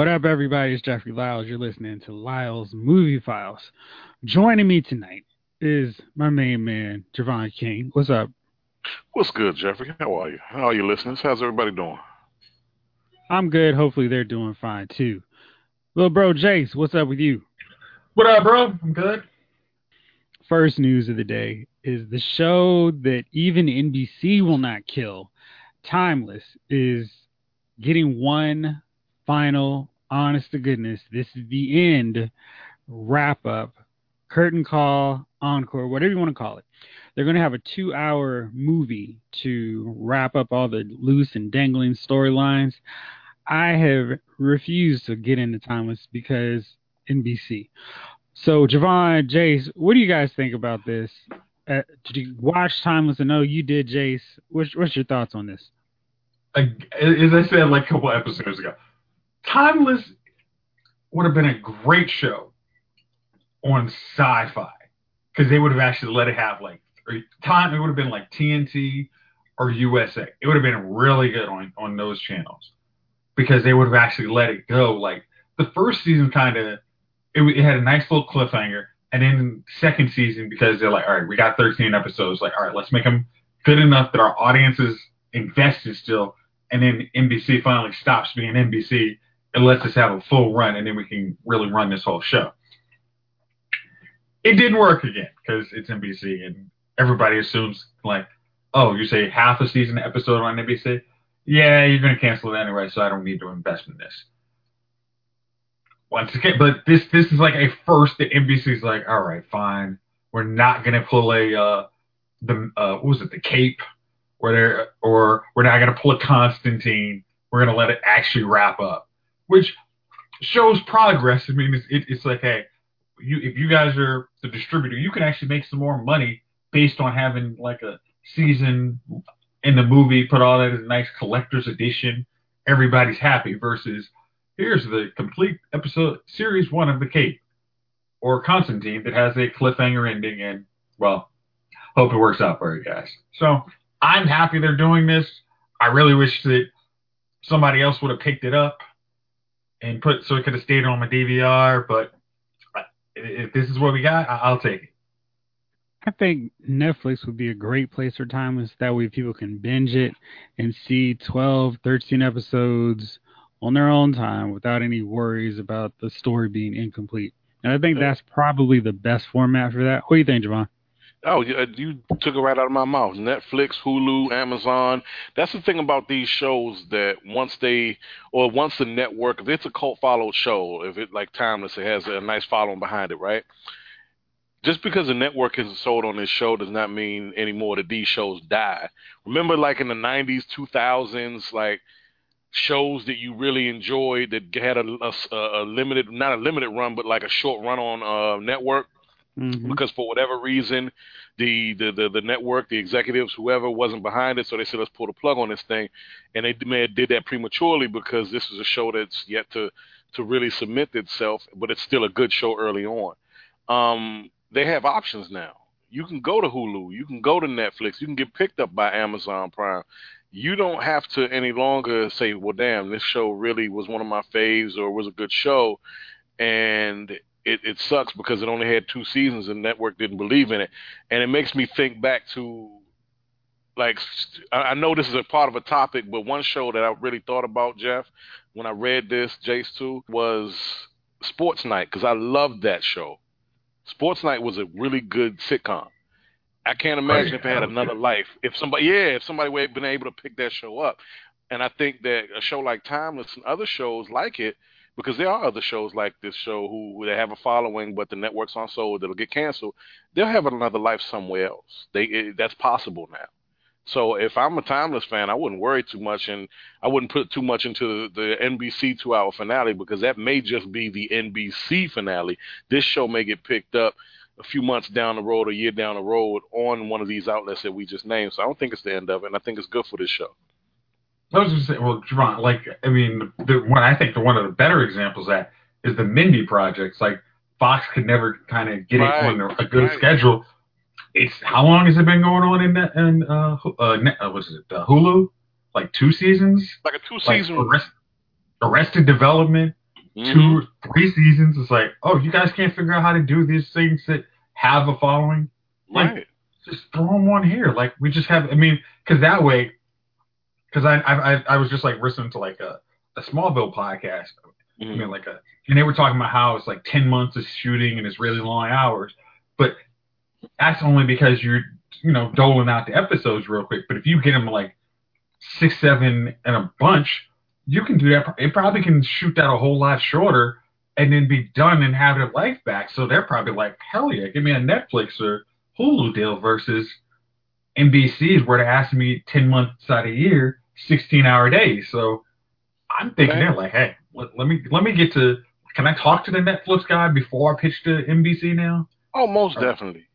What up, everybody? It's Jeffrey Lyles. You're listening to Lyles Movie Files. Joining me tonight is my main man, Jovon King. What's up? What's good, Jeffrey? How are you? How are you listeners? How's everybody doing? I'm good. Hopefully, they're doing fine too. Little bro Jayce, what's up with you? What up, bro? I'm good. First news of the day is the show that even NBC will not kill, Timeless, is getting one final, honest to goodness, this is the end wrap up, curtain call, encore, whatever you want to call it. They're going to have a two hour movie to wrap up all the loose and dangling storylines. I have refused to get into Timeless because NBC. So, Jovon, Jayce, what do you guys think about this? Uh, did you watch Timeless? I know you did, Jayce. What's, what's your thoughts on this? Like, as I said like a couple episodes ago, Timeless would have been a great show on sci-fi because they would have actually let it have like time. It would have been like TNT or USA. It would have been really good on on those channels because they would have actually let it go. Like the first season, kind of it, it had a nice little cliffhanger, and then second season because they're like, all right, we got 13 episodes. Like, all right, let's make them good enough that our audience is invested still. And then NBC finally stops being NBC and lets us just have a full run, and then we can really run this whole show. It didn't work again because it's NBC, and everybody assumes like, oh, you say half a season episode on NBC, yeah, you're going to cancel it anyway, so I don't need to invest in this. Once again, but this this is like a first that NBC's like, all right, fine, we're not going to pull a uh, the uh, what was it, the Cape, they're, or we're not going to pull a Constantine. We're going to let it actually wrap up which shows progress. I mean, it's, it, it's like, hey, you if you guys are the distributor, you can actually make some more money based on having like a season in the movie, put all that as a nice collector's edition. Everybody's happy versus here's the complete episode, series one of The Cape or Constantine that has a cliffhanger ending. And well, hope it works out for you guys. So I'm happy they're doing this. I really wish that somebody else would have picked it up and put so it could have stayed on my DVR. But if this is what we got, I'll take it. I think Netflix would be a great place for timeless. That way people can binge it and see 12, 13 episodes on their own time without any worries about the story being incomplete. And I think that's probably the best format for that. What do you think, Jovon? Oh, you took it right out of my mouth. Netflix, Hulu, Amazon. That's the thing about these shows that once they, or once the network, if it's a cult followed show, if it like Timeless, it has a nice following behind it, right? Just because the network isn't sold on this show does not mean anymore that these shows die. Remember, like in the '90s, 2000s, like shows that you really enjoyed that had a, a, a limited, not a limited run, but like a short run on uh, network Mm-hmm. Because for whatever reason, the, the, the, the, network, the executives, whoever wasn't behind it, so they said, let's pull the plug on this thing. And they may have did that prematurely because this is a show that's yet to, to really submit itself, but it's still a good show early on. Um, they have options now. You can go to Hulu, you can go to Netflix, you can get picked up by Amazon Prime. You don't have to any longer say, well, damn, this show really was one of my faves or was a good show. And it, it sucks because it only had two seasons and network didn't believe in it. And it makes me think back to like I know this is a part of a topic, but one show that I really thought about, Jeff, when I read this, Jace too, was Sports Night because I loved that show. Sports Night was a really good sitcom. I can't imagine if it had another life. If somebody, yeah, if somebody would have been able to pick that show up, and I think that a show like Timeless and other shows like it because there are other shows like this show who, they have a following, but the networks aren't sold, that'll get canceled. They'll have another life somewhere else. They it, that's possible now. So if I'm a timeless fan, I wouldn't worry too much, and I wouldn't put too much into the NBC two-hour finale because that may just be the NBC finale. This show may get picked up a few months down the road, a year down the road, on one of these outlets that we just named. So I don't think it's the end of it, and I think it's good for this show. I was just saying, well, Jovon, like, I mean, the one I think the one of the better examples of that is the Mindy projects. Like, Fox could never kind of get right. it on a good right. schedule. It's how long has it been going on in that? In uh, uh, uh was it uh, Hulu? Like two seasons? Like a two season. Like Arrest, Arrested Development. Mhm. two, three seasons. It's like, oh, you guys can't figure out how to do these things that have a following. like- right. Just throw them on here. Like we just have. I mean, because that way, because I, I I I was just like listening to like a a Smallville podcast. I Mhm. mean, like a, and they were talking about how it's like ten months of shooting and it's really long hours, but that's only because you're you know doling out the episodes real quick. But if you get them like six, seven, and a bunch, you can do that. It probably can shoot that a whole lot shorter and then be done and have their life back. So they're probably like, hell yeah, give me a Netflix or Hulu deal versus NBC's where they're asking me ten months out of the year, sixteen hour days. So I'm thinking Right. they're like, hey, let, let me let me get to. Can I talk to the Netflix guy before I pitch to NBC now? Oh, most Or- definitely,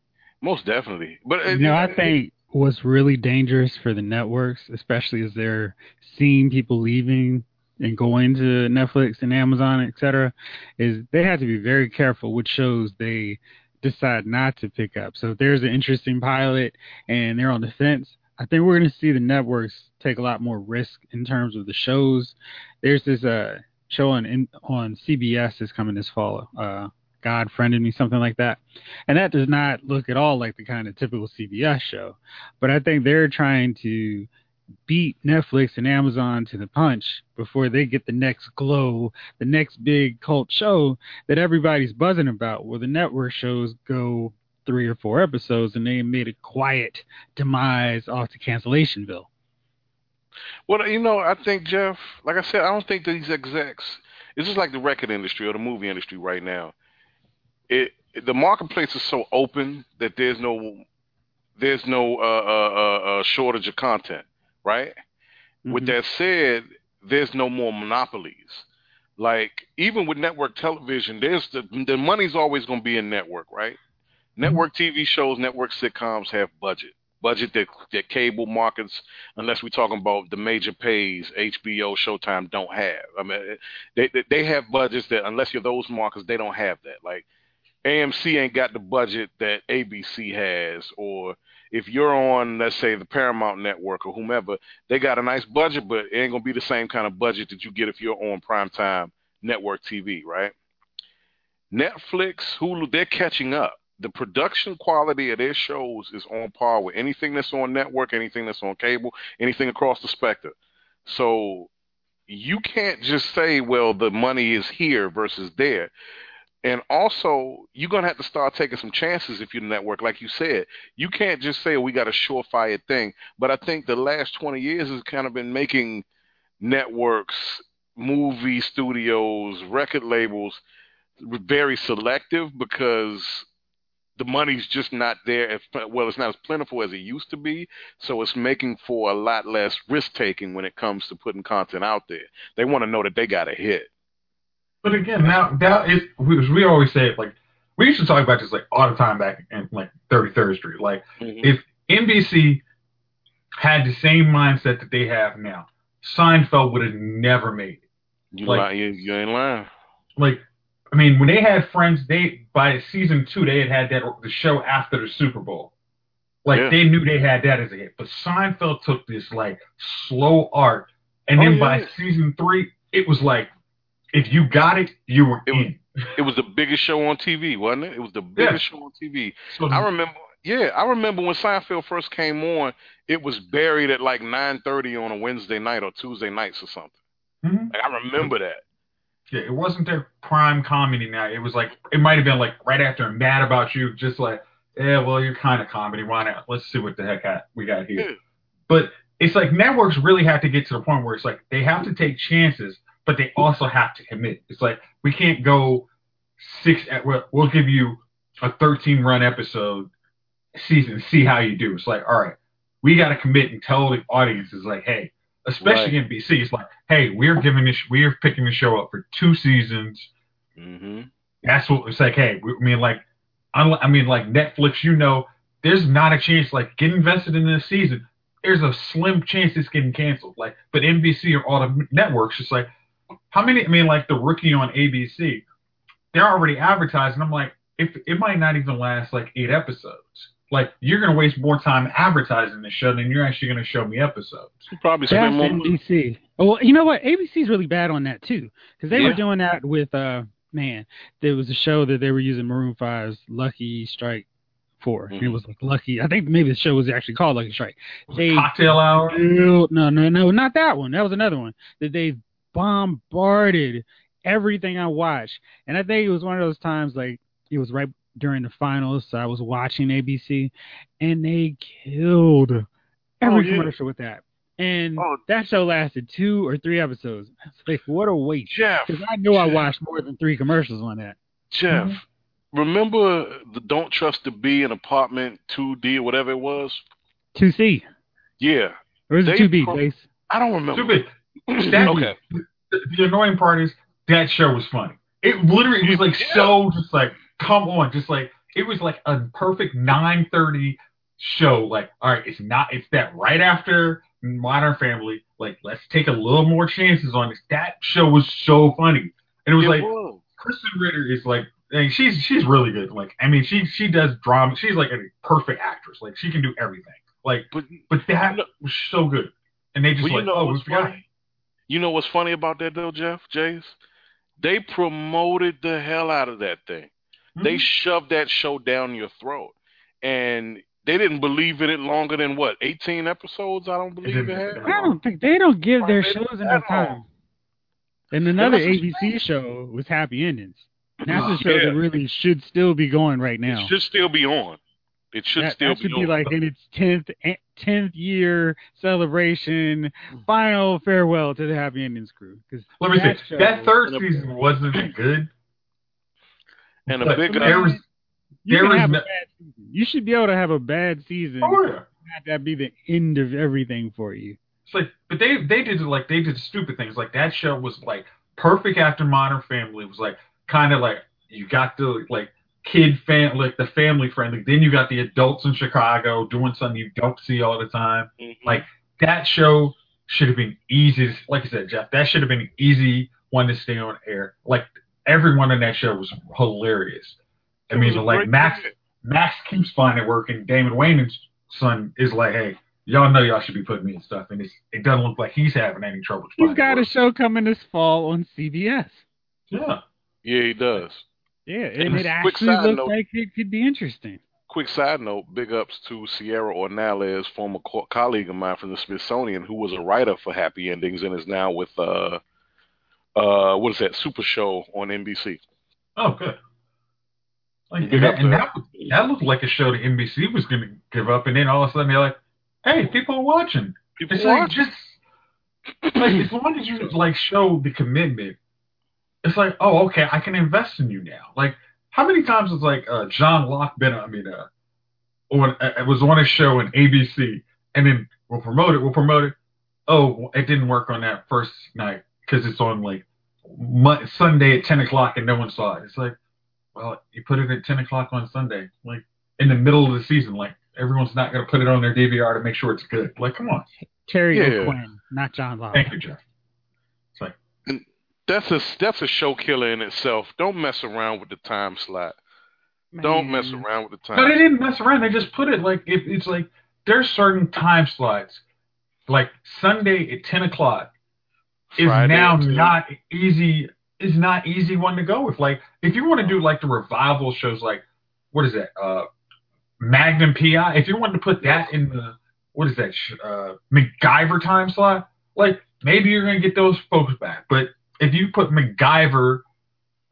most definitely. But uh, You know, I think what's really dangerous for the networks, especially as they're seeing people leaving and going to Netflix and Amazon, et cetera, is they have to be very careful which shows they decide not to pick up. So if there's an interesting pilot and they're on the fence, I think we're going to see the networks take a lot more risk in terms of the shows. There's this uh, show on on CBS that's coming this fall. Uh, God friended me, something like that. And that does not look at all like the kind of typical CBS show. But I think they're trying to beat Netflix and Amazon to the punch before they get the next glow, the next big cult show that everybody's buzzing about, where the network shows go three or four episodes and they made a quiet demise off to cancellationville. Well, you know, I think Jeff, like I said, I don't think these execs. It's just like the record industry or the movie industry right now. It the marketplace is so open that there's no there's no uh, uh, uh, uh, shortage of content, right? With Mhm. that said, there's no more monopolies. Like even with network television, there's the the money's always going to be in network, right? Network TV shows, network sitcoms have budget, budget that that cable markets, unless we're talking about the major pays, HBO, Showtime don't have. I mean, they they- have budgets that unless you're those markets, they don't have that. Like AMC ain't got the budget that ABC has, or if you're on, let's say, the Paramount Network or whomever, they got a nice budget, but it ain't gonna be the same kind of budget that you get if you're on primetime network TV, right? Netflix, Hulu, they're catching up. The production quality of their shows is on par with anything that's on network, anything that's on cable, anything across the spectrum. So you can't just say, well, the money is here versus there. And also, you're gonna have to start taking some chances if you're the network, like you said. You can't just say we got a surefire thing. But I think the last 20 years has kind of been making networks, movie studios, record labels very selective because the money's just not there. If, well, it's not as plentiful as it used to be, so it's making for a lot less risk taking when it comes to putting content out there. They want to know that they got a hit. But again, now that is we, we always say it like we used to talk about this like all the time back in like 33rd Street. Like mm-hmm. if NBC had the same mindset that they have now, Seinfeld would have never made it. You, like- li- you, you ain't lying. Like, I mean, when they had Friends, they by season two they had had that the show after the Super Bowl. Like Yeah. they knew they had that as a hit, but Seinfeld took this like slow art, and then Oh, by season three, it was like if you got it, you were It was- in. It was the biggest show on TV, wasn't it? It was the biggest show on TV. So I remember, yeah, I remember when Seinfeld first came on. It was buried at like 9:30 on a Wednesday night or Tuesday nights or something. Mhm. Like, I remember that. Yeah, it wasn't their prime comedy now. It was like it might have been like right after Mad About You, just like, yeah, well, you're kind of comedy. Why not? Let's see what the heck ha- we got here. Yeah. But it's like networks really have to get to the point where it's like they have to take chances, but they also have to commit. It's like we can't go six. At, we'll, we'll give you a 13 run episode season, see how you do. It's like, all right, we got to commit and tell the audiences like, hey, especially NBC, it's like, hey, we're giving this, we're picking the show up for two seasons. hmm That's what it's like. Hey, we, I mean, like, I mean, like Netflix, you know, there's not a chance. Like, get invested in this season. There's a slim chance it's getting canceled. Like, but NBC or all the networks, it's like, how many? I mean, like the rookie on ABC, they're already advertising. I'm like, if it might not even last like eight episodes. Like you're gonna waste more time advertising the show than you're actually gonna show me episodes. You probably That's more. NBC. Oh, well, you know what? ABC's really bad on that too, because they were doing that with uh man. There was a show that they were using Maroon 5's Lucky Strike for. and It was like Lucky. I think maybe the show was actually called Lucky Strike. They Cocktail hour. built- no, no, no, not that one. That was another one that they bombarded everything I watched, and I think it was one of those times like it was right during the finals, so I was watching ABC, and they killed every Oh, yeah. commercial with that. And Oh. that show lasted two or three episodes. I was like, what a waste! Jeff, Because I know I watched more than three commercials on that. Jeff, Mm-hmm. remember the Don't Trust the Bee in Apartment 2D or whatever it was? Two C Yeah. or is it two B? pro- Base? I don't remember. Stupid. That- okay. The, the annoying part is that show was funny. It literally was like Yeah. so just like come on, just like it was like a perfect nine thirty show. Like, all right, it's not it's that right after Modern Family. Like, let's take a little more chances on this. That show was so funny. And it was It like was. Krysten Ritter is like mean, she's she's really good. Like I mean she she does drama. She's like a perfect actress. Like she can do everything. Like But but that was so good. And they just Well, you like know oh we what's forgot. funny? You know what's funny about that though, Jeff, Jace? They promoted the hell out of that thing. They Mhm. shoved that show down your throat. And they didn't believe in it longer than what, 18 episodes? I don't believe it didn't- had. I don't think they don't give their shows enough time. And another that's a ABC show was Happy Endings. And that's a show Yeah. that really should still be going right now. It should still be on. It should that, still that should be be like in its tenth tenth year celebration, final farewell to the Happy Endings crew. Because Let me that say show- that third season wasn't good. And a but big there was you there was have no- a bad season. You should be able to have a bad season. oh yeah. Not that be the end of everything for you. It's like, but they they did like they did stupid things. Like that show was like perfect after Modern Family. It was like kind of like you got the like kid fan like the family friendly. Then you got the adults in Chicago doing something you don't see all the time. Mhm. Like that show should have been easy. Like I said, Jeff, that should have been an easy one to stay on air. Like everyone in that show was hilarious. I It mean, was like Max bit. Max keeps finding work, and Damon Wayans' son is like, hey, y'all know y'all should be putting me in stuff, and it's, it doesn't look like he's having any trouble. He's finding got a show coming this fall on CBS. yeah. Yeah, he does. Yeah, And and it actually looks note- like it could be interesting. Quick side note: Big ups to Sierra Ornales, former co- colleague of mine from the Smithsonian, who was a writer for Happy Endings and is now with uh, uh, what is that Superstore on NBC? Oh, good. Like, and, that, and that, that looked like a show that NBC was going to give up, and then all of a sudden they're like, hey, people are watching. People It's like just like as long as you like show the commitment, it's like, oh, okay, I can invest in you now. Like, how many times was like uh, John Locke been? I mean, uh, on uh, it was on a show in ABC, and then we'll promote it. We'll promote it. Oh, it didn't work on that first night because it's on like Mon- Sunday at ten o'clock, and no one saw it. It's like, well, you put it at ten o'clock on Sunday, like in the middle of the season. Like everyone's not going to put it on their DVR to make sure it's good. Like, come on. Terry Yeah. O'Quinn, not John Locke. Thank you, Jeff. It's like, That's a that's a show killer in itself. Don't mess around with the time slot. Don't mess around with the time. no, they didn't mess around. They just put it like it, it's like there's certain time slots, like Sunday at ten o'clock is Friday now at 2. not easy. Is not easy one to go with. Like if you want to do like the revival shows, like what is that? Uh, Magnum PI. If you wanted to put that in the what is that? Uh, MacGyver time slot. Like maybe you're gonna get those folks back. But if you put MacGyver,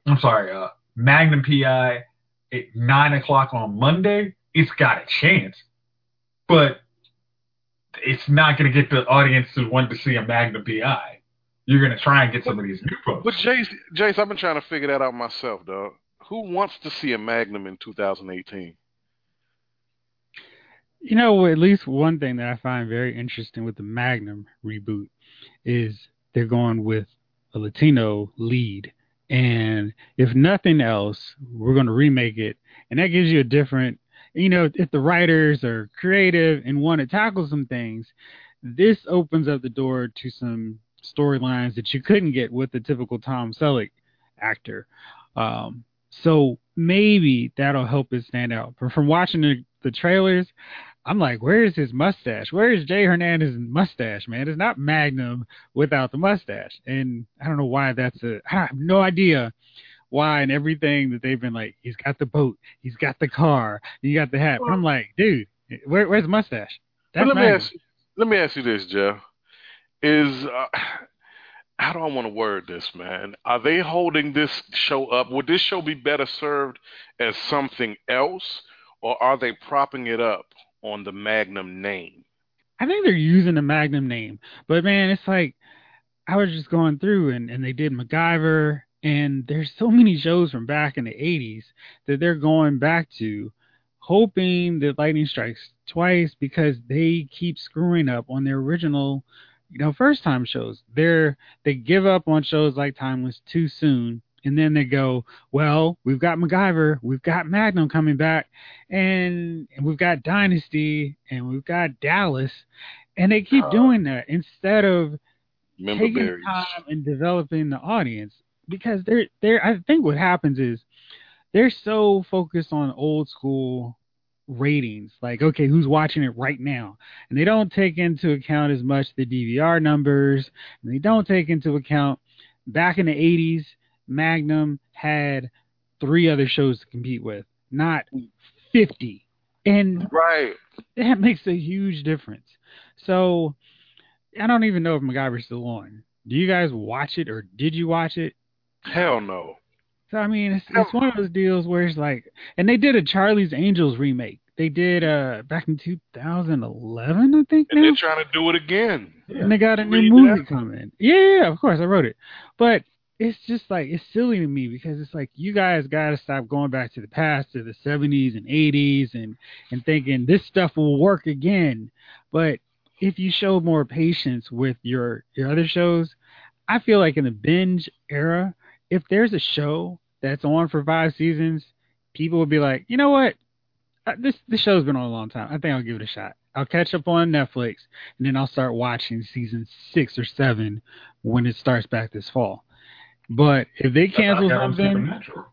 I'm sorry, uh, Magnum PI at nine o'clock on Monday, it's got a chance. But it's not gonna get the audience who want to see a Magnum PI. You're gonna try and get some of these new folks. But Jayce, Jayce, I've been trying to figure that out myself, dog. Who wants to see a Magnum in 2018? You know, at least one thing that I find very interesting with the Magnum reboot is they're going with a Latino lead. And if nothing else, we're going to remake it. And that gives you a different, you know, if the writers are creative and want to tackle some things, this opens up the door to some storylines that you couldn't get with the typical Tom Selleck actor. Um, so maybe that'll help it stand out. But from watching the, the trailers, I'm like, where is his mustache? Where is Jay Hernandez's mustache, man? It's not Magnum without the mustache. And I don't know why that's a I have no idea why and everything that they've been like, he's got the boat, he's got the car, he got the hat. But I'm like, dude, where, where's the mustache? That's let me Magnum. ask you, let me ask you this, Jeff. Is uh, how do I want to word this, man? Are they holding this show up? Would this show be better served as something else, or are they propping it up on the Magnum name? I think they're using the Magnum name, but man, it's like I was just going through and, and they did MacGyver, and there's so many shows from back in the 80s that they're going back to, hoping that Lightning strikes twice because they keep screwing up on their original, you know, first time shows. They're they give up on shows like Timeless too soon. And then they go, well, we've got MacGyver, we've got Magnum coming back, and, and we've got Dynasty, and we've got Dallas, and they keep Oh. doing that instead of Member taking berries. time and developing the audience because they're they're I think what happens is they're so focused on old school ratings like okay who's watching it right now and they don't take into account as much the DVR numbers and they don't take into account back in the 80s Magnum had three other shows to compete with not 50 and Right. that makes a huge difference. So I don't even know if MacGyver's still on. Do you guys watch it or did you watch it? Hell no. So I mean, it's it's one of those deals where it's like, and they did a Charlie's Angels remake. They did uh back in 2011, I think. And now? they're trying to do it again. and they got a new movie that. coming. Yeah, yeah, yeah, of course, I wrote it. But it's just like it's silly to me because it's like you guys got to stop going back to the past to the 70s and 80s and and thinking this stuff will work again. But if you show more patience with your your other shows, I feel like in the binge era, if there's a show that's on for five seasons, people will be like, you know what, this this show's been on a long time. I think I'll give it a shot. I'll catch up on Netflix and then I'll start watching season six or seven when it starts back this fall. But if they cancel That's how I got on something,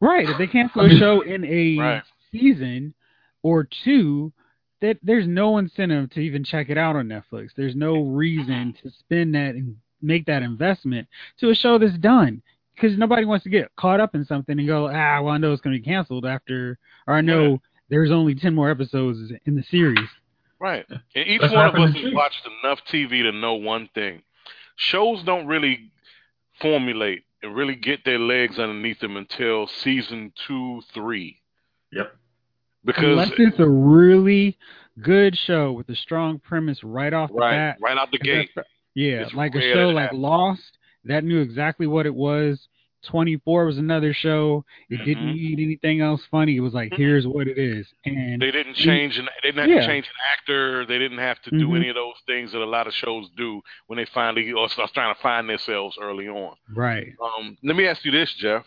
right? If they cancel a show in a Right. season or two, that there's no incentive to even check it out on Netflix. There's no reason to spend that and make that investment to a show that's done. Because nobody wants to get caught up in something and go, ah, well, I know it's going to be canceled after, or I know. There's only 10 more episodes in the series. Right. And each That's one of us has watched enough TV to know one thing. Shows don't really formulate and really get their legs underneath them until season two, three. Yep. Because Unless it's a really good show with a strong premise right off the right, bat. right out the gate. Yeah, It's like a show like happens. Lost that knew exactly what it was. 24 was another show. It didn't Mhm. need anything else funny. It was like, Mhm. here's what it is. And They didn't change, and they didn't have Yeah. to change an actor. They didn't have to do Mhm. any of those things that a lot of shows do when they finally or start trying to find themselves early on. right. Um, let me ask you this, Jeff.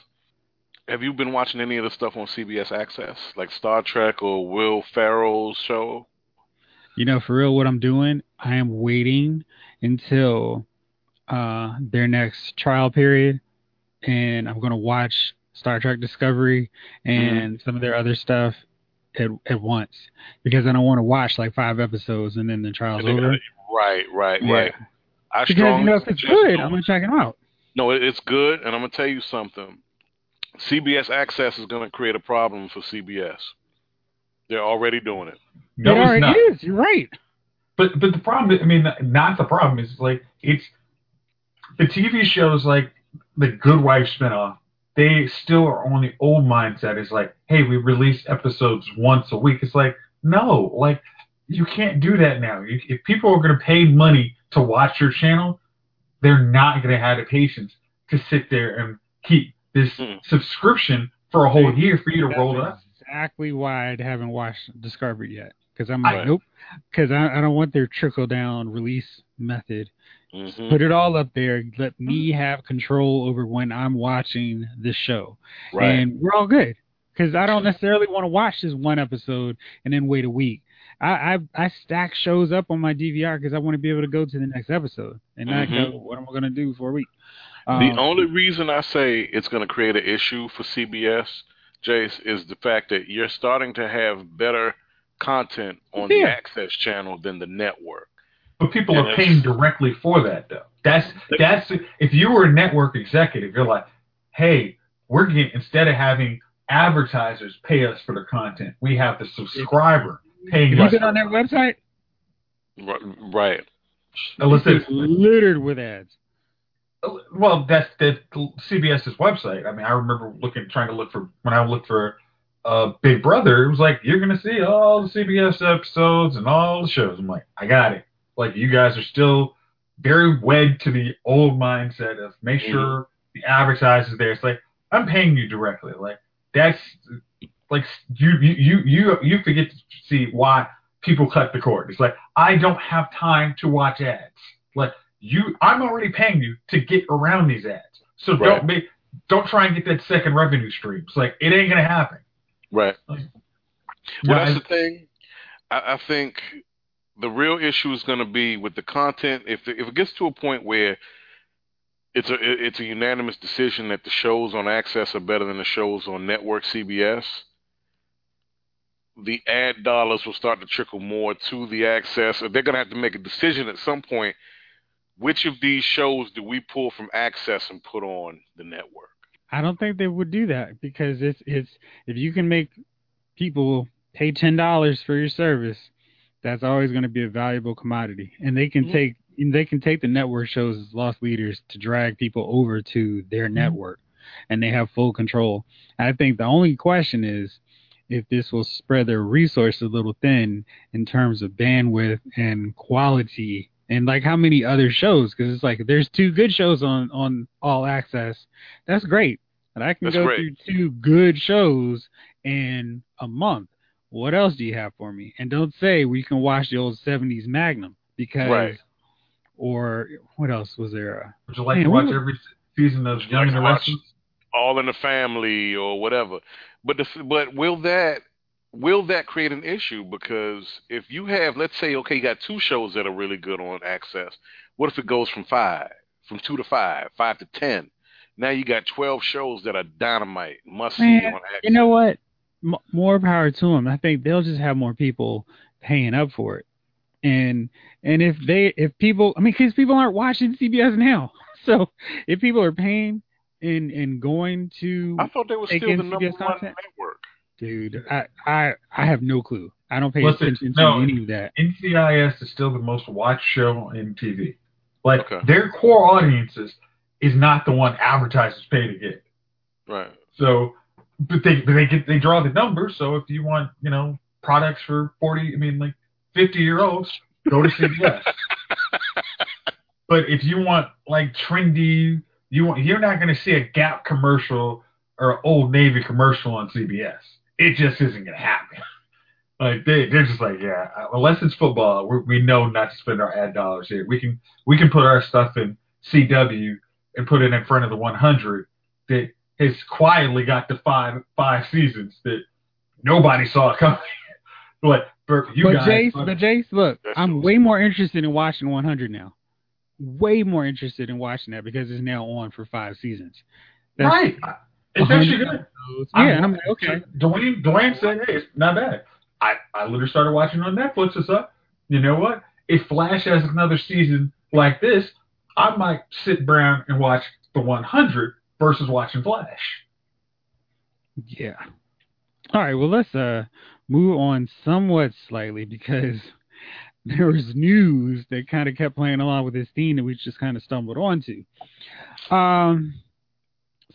Have you been watching any of the stuff on CBS Access, like Star Trek or Will Ferrell's show? You know, for real, what I'm doing, I am waiting until uh, their next trial period, and I'm going to watch Star Trek Discovery and mm-hmm. some of their other stuff at at once because I don't want to watch like five episodes and then the trial's And they over. Uh, right, right, Yeah. right. I because strongly, you know if it's good, I'm gonna check it out. No, it's good, and I'm gonna tell you something. CBS Access is gonna create a problem for CBS. They're already doing it. No, it it's already not. is. You're right. But but the problem, I mean, not the problem is like it's the TV shows like the Good Wife spinoff. They still are on the old mindset. It's like, hey, we release episodes once a week. It's like, no, like you can't do that now. You, if people are going to pay money to watch your channel, they're not going to have the patience to sit there and keep this Mm. subscription for a whole year for you to roll it up. exactly why I haven't watched Discovery yet. Because I'm like, Right. nope. Because I, I don't want their trickle down release method. Hmm Put it all up there. Let me have control over when I'm watching the show, Right. and we're all good. Because I don't necessarily want to watch this one episode and then wait a week. I I, I stack shows up on my DVR because I want to be able to go to the next episode and not Mhm. go. What am I going to do for a week? the Um, only reason I say it's going to create an issue for CBS, Jayce, is the fact that you're starting to have better content on the access channel than the network. But people Yeah, are paying directly for that, though. That's that's if you were a network executive, you're like, hey, we're getting instead of having advertisers pay us for the content, we have the subscriber paying Have you us. been on their website? Right. Unless It's it's, littered with ads. well, that's the CBS's website. I mean, I remember looking, trying to look for when I looked for uh, Big Brother. It was like you're gonna see all the CBS episodes and all the shows. I'm like, I got it. Like you guys are still very wed to the old mindset of make mm-hmm. sure the advertiser's there. It's like I'm paying you directly. Like that's like you you you you you forget to see why people cut the cord. It's like I don't have time to watch ads. Like you, I'm already paying you to get around these ads. So Right. don't make don't try and get that second revenue stream. It's like it ain't gonna happen. Right. Like, Well, that's I- the thing. I, I think the real issue is going to be with the content. If if it gets to a point where it's a it's a unanimous decision that the shows on Access are better than the shows on network CBS, the ad dollars will start to trickle more to the Access. They're going to have to make a decision at some point. Which of these shows do we pull from Access and put on the network? I don't think they would do that because it's it's if you can make people pay ten dollars for your service, that's always going to be a valuable commodity, and they can Mhm. take they can take the network shows as lost leaders to drag people over to their network, and they have full control. I think the only question is if this will spread their resources a little thin in terms of bandwidth and quality and like how many other shows because it's like there's two good shows on on all access that's great and i can That's go great. through two good shows in a month what else do you have for me and don't say we can watch the old 70s magnum because Right. or what else was there uh, would you like Man, to watch we- every season of Young like and the Restless? all in the family or whatever. But the, but will that will that create an issue? Because if you have, let's say, okay, you got two shows that are really good on Access. What if it goes from five, from two to five, five to ten? Now you got twelve shows that are dynamite, must see on Access. you know what M- more power to them i think they'll just have more people paying up for it and and if they if people i mean because people aren't watching cbs now so if people are paying and and going to I thought they were still in the number CBS one content? network. dude i i i have no clue i don't pay Listen, attention to no. any of that NCIS is still the most watched show in TV. Like Okay. their core audiences is not the one advertisers pay to get. Right. So, but they but they get they draw the numbers. So if you want you know products for forty, I mean like fifty year olds, go to CBS. but if you want like trendy, you want you're not going to see a Gap commercial or an Old Navy commercial on CBS. It just isn't going to happen. Like they they're just like yeah, uh, unless it's football, we we know not to spend our ad dollars here. We can we can put our stuff in CW and put it in front of the 100 that has quietly got to five five seasons that nobody saw coming. but for you but guys, jayce but jayce look i'm way more interested in watching 100 now way more interested in watching that because it's now on for five seasons That's- right? It's actually good. yeah and i'm like okay Dwayne Dwayne said, hey, it's not bad. I I literally started watching on Netflix. It's up. You know what? If Flash has another season like this, I might sit down and watch the 100 versus watching Flash. Yeah. All right. Well, let's uh move on somewhat slightly because there was news that kind of kept playing along with this theme that we just kind of stumbled onto. Um.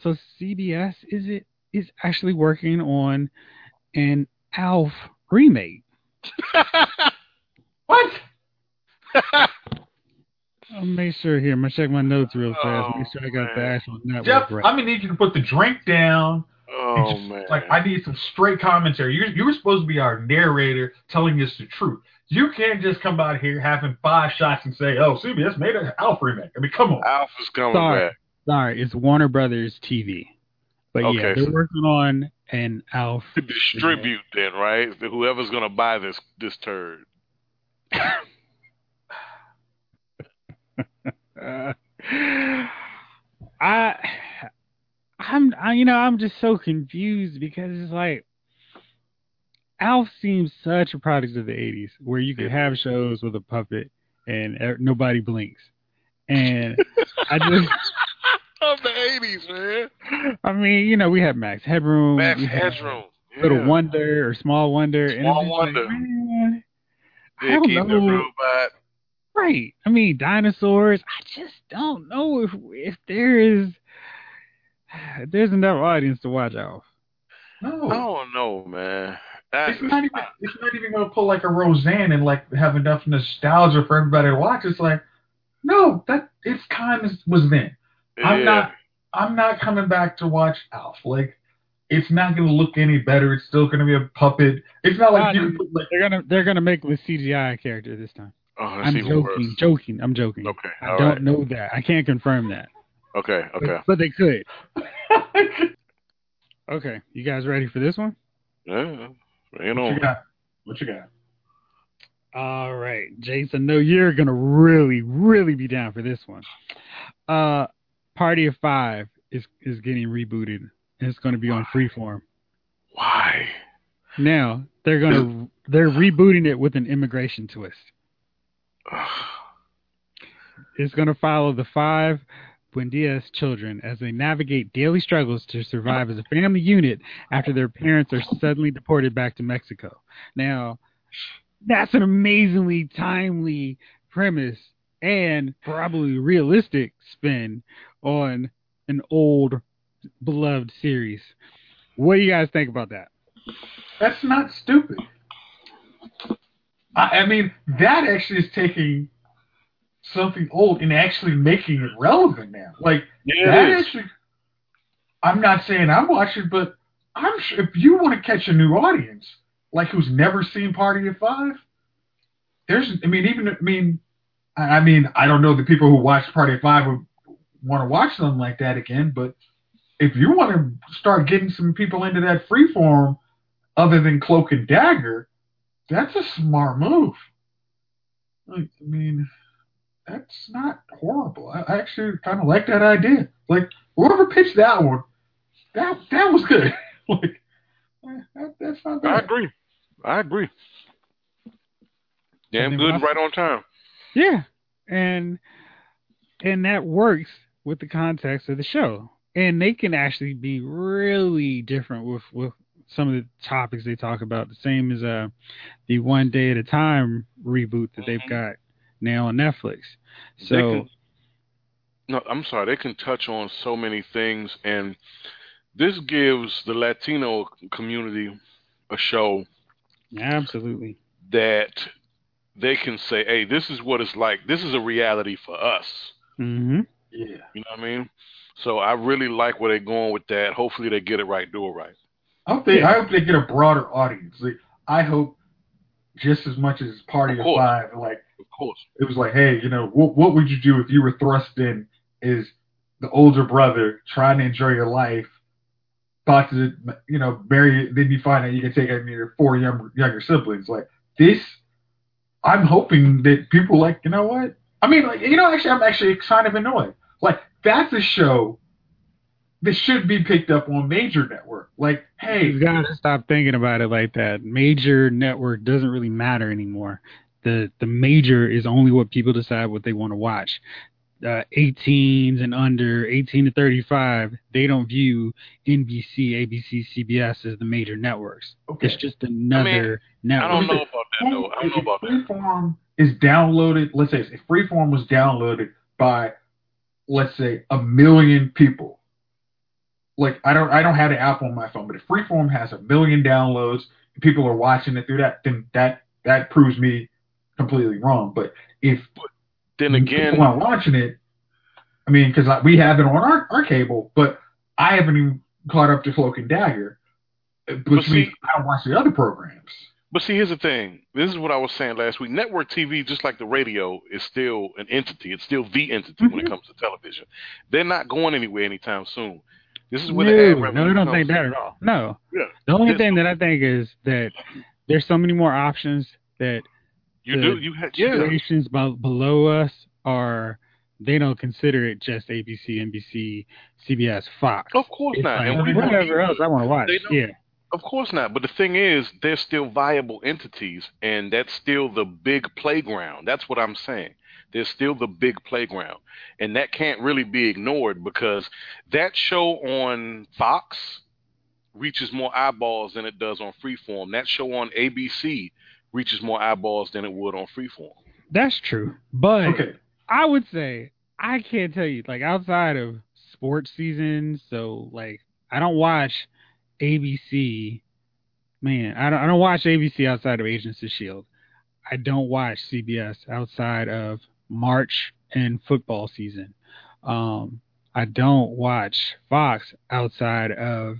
So CBS is it is actually working on an Alf remake. What? I'll make sure here. I'm gonna check my notes real fast. Oh, Make sure I got the oh, actual network Jeff, right. I'm gonna need you to put the drink down. oh just, man. Like I need some straight commentary. You you were supposed to be our narrator, telling us the truth. You can't just come out here having five shots and say, "Oh, CBS made an Alf remake." I mean, come on. Alpha's coming Sorry. back. Sorry, it's Warner Brothers TV. But yeah, they're so- working on an Alf. To distribute then, right? Whoever's gonna buy this this turd. Uh, I, I'm, I, you know, I'm just so confused because it's like, Alf seems such a product of the '80s, where you could have shows with a puppet and e- nobody blinks. And I just, of the eighties, man. I mean, you know, we had Max Headroom, Max Headroom. Little. Wonder or Small Wonder, Small Wonder. Like, man, I don't the know. Robot. Right. I mean, dinosaurs. I just don't know if if there is if there's enough audience to watch Alf. No. I don't know, man. That- It's not even. It's not even gonna pull like a Roseanne and like have enough nostalgia for everybody to watch. It's like, no, that its time was then. I'm not. I'm not coming back to watch Alf. Like, it's not gonna look any better. It's still gonna be a puppet. It's not like No, you put like. They're gonna they're gonna make the CGI character this time. Oh, that's I'm even joking, worse. joking. I'm joking. Okay, I don't right. know that. I can't confirm that. Okay, okay. But, but they could. Okay, you guys ready for this one? Yeah. You what know. you got? What you got? All right, Jason. No, you're gonna really, really be down for this one. Uh, Party of Five is is getting rebooted. and It's gonna be on Freeform. Why? Now they're gonna they're rebooting it with an immigration twist. It's gonna follow the five Buendia's children as they navigate daily struggles to survive as a family unit after their parents are suddenly deported back to Mexico. Now, that's an amazingly timely premise and probably realistic spin on an old beloved series. What do you guys think about that? That's not stupid. I, I mean, that actually is taking something old and actually making it relevant now. Like Yeah, that actually. I'm not saying I'm watching, but I'm sure if you want to catch a new audience, like who's never seen Party of Five, there's. I mean, even. I mean, I I mean, I don't know the people who watch Party of Five would want to watch something like that again, but if you want to start getting some people into that freeform, other than Cloak and Dagger, that's a smart move. Like, I mean, that's not horrible. I, I actually kind of like that idea. Like whoever pitched that one, that that was good. like eh, that, that's not I agree. I agree. Damn good, right on time. Yeah, and and that works with the context of the show, and they can actually be really different with with some of the topics they talk about. The same as uh the One Day at a Time reboot that they've Mhm. got now on Netflix. So can- no, I'm sorry. They can touch on so many things, and this gives the Latino community a show absolutely, that they can say, "Hey, this is what it's like. This is a reality for us." hmm Yeah. You know what I mean? So I really like where they're going with that. Hopefully, they get it right, do it right. I hope they Yeah. I hope they get a broader audience. Like, I hope just as much as Party Of of. Five, like Of course. it was like, hey, you know, what what would you do if you were thrust in is the older brother trying to enjoy your life, thought to you know marry, then you find out you can take in your four younger younger siblings. Like this, I'm hoping that people like, you know what? I mean, like you know, actually, I'm actually kind of annoyed. Like that's a show that should be picked up on major network. Like, hey, you gotta stop thinking about it like that. Major network doesn't really matter anymore. The the major is only what people decide what they want to watch. Uh, 18s and under, 18 to 35, they don't view NBC, ABC, CBS as the major networks. okay. It's just another I network. I don't know about that though. I don't know about that. Freeform is downloaded. Let's say if Freeform was downloaded by, let's say, a million people. Like I don't, I don't have an app on my phone, but if Freeform has a million downloads, and people are watching it through that, then that that proves me completely wrong. But if Then again, people aren't watching it, I mean, because we have it on our, our cable, but I haven't even caught up to Cloak and Dagger, which see- means I don't watch the other programs. But see, here's the thing. This is what I was saying last week. Network TV, just like the radio, is still an entity. It's still the entity when it Mhm. comes to television. They're not going anywhere anytime soon. This is where no, the ad no, I don't think that at all. No. Yeah. The only thing that I think is that there's so many more options that You do. You had. Yeah. stations below us are they don't consider it just ABC, NBC, CBS, Fox. Of course It's not. like, and we whatever else I want to watch. Yeah. Of course not. But the thing is, they're still viable entities, and that's still the big playground. That's what I'm saying. They're still the big playground, and that can't really be ignored because that show on Fox reaches more eyeballs than it does on Freeform. That show on ABC reaches more eyeballs than it would on Freeform. That's true, but Okay. I would say I can't tell you like outside of sports season. So like I don't watch ABC. Man, I don't I don't watch ABC outside of Agents of Shield. I don't watch CBS outside of March and football season. Um, I don't watch Fox outside of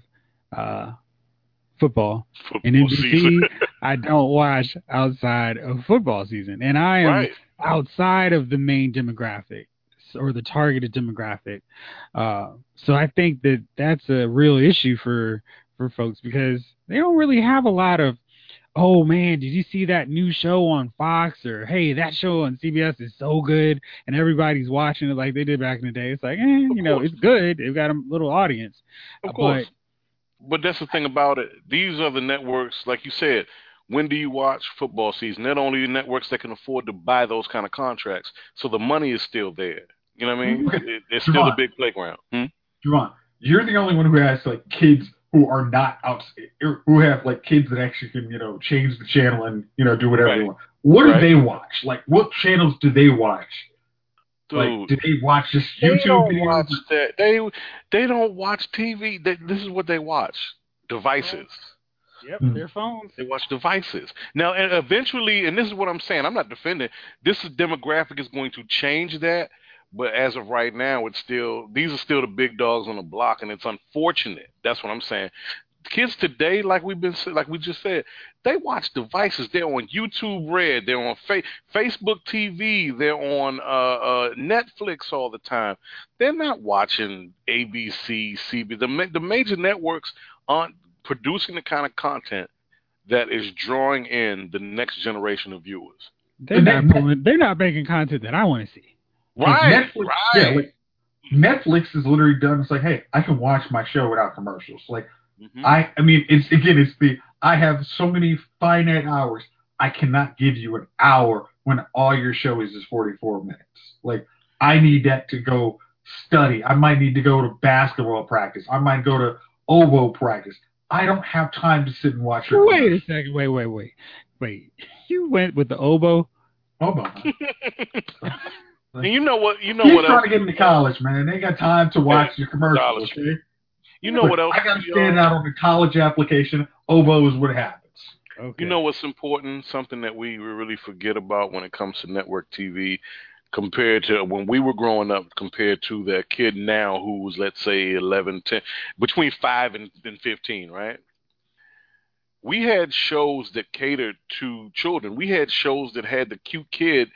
uh, football. And NBC, season. I don't watch outside of football season, and I am right. outside of the main demographic or the targeted demographic. Uh, so I think that that's a real issue for for folks because they don't really have a lot of. Oh man, did you see that new show on Fox? Or hey, that show on CBS is so good, and everybody's watching it like they did back in the day. It's like, eh, you know, it's good. They've got a little audience. Of course. But that's the thing about it. These are the networks, like you said. When do you watch football season? They're the only networks that can afford to buy those kind of contracts. So the money is still there. You know what I mean? It, it's still a big playground. Hmm? Jovon, you're the only one who has like kids who are not out, who have like kids that actually can, you know, change the channel and you know do whatever they want. What do Right. they watch? Like, what channels do they watch? Dude, Like, do they watch just they YouTube don't videos? watch that. They they don't watch TV. They, this is what they watch: devices. Yep, Mhm. their phones. They watch devices. Now, and eventually, and this is what I'm saying. I'm not defending. This demographic is going to change that, but as of right now, it's still these are still the big dogs on the block, and it's unfortunate. That's what I'm saying. Kids today, like we've been, like we just said, they watch devices. They're on YouTube Red. They're on fa- Facebook TV. They're on uh, uh, Netflix all the time. They're not watching ABC, CB. The ma- the major networks aren't producing the kind of content that is drawing in the next generation of viewers. They're not pulling, They're not making content that I want to see. Right, Netflix, right. Yeah, like Netflix is literally done. It's like, hey, I can watch my show without commercials. Like, Mhm. I, I mean, it's again, it's the I have so many finite hours. I cannot give you an hour when all your show is is 44 minutes. Like, I need that to go study. I might need to go to basketball practice. I might go to oboe practice. I don't have time to sit and watch your Wait a second. Wait, wait, wait, wait. You went with the oboe. oboe. and you know what? You know He's what trying else? to get into college, man. They ain't got time to watch your commercials. Okay? You know what else? I got to stand out on the college application. Oboe is what happens. Okay. You know what's important? Something that we really forget about when it comes to network TV compared to when we were growing up compared to the kid now who's let's say 11 10 between 5 and, and 15 right we had shows that catered to children we had shows that had the cute kid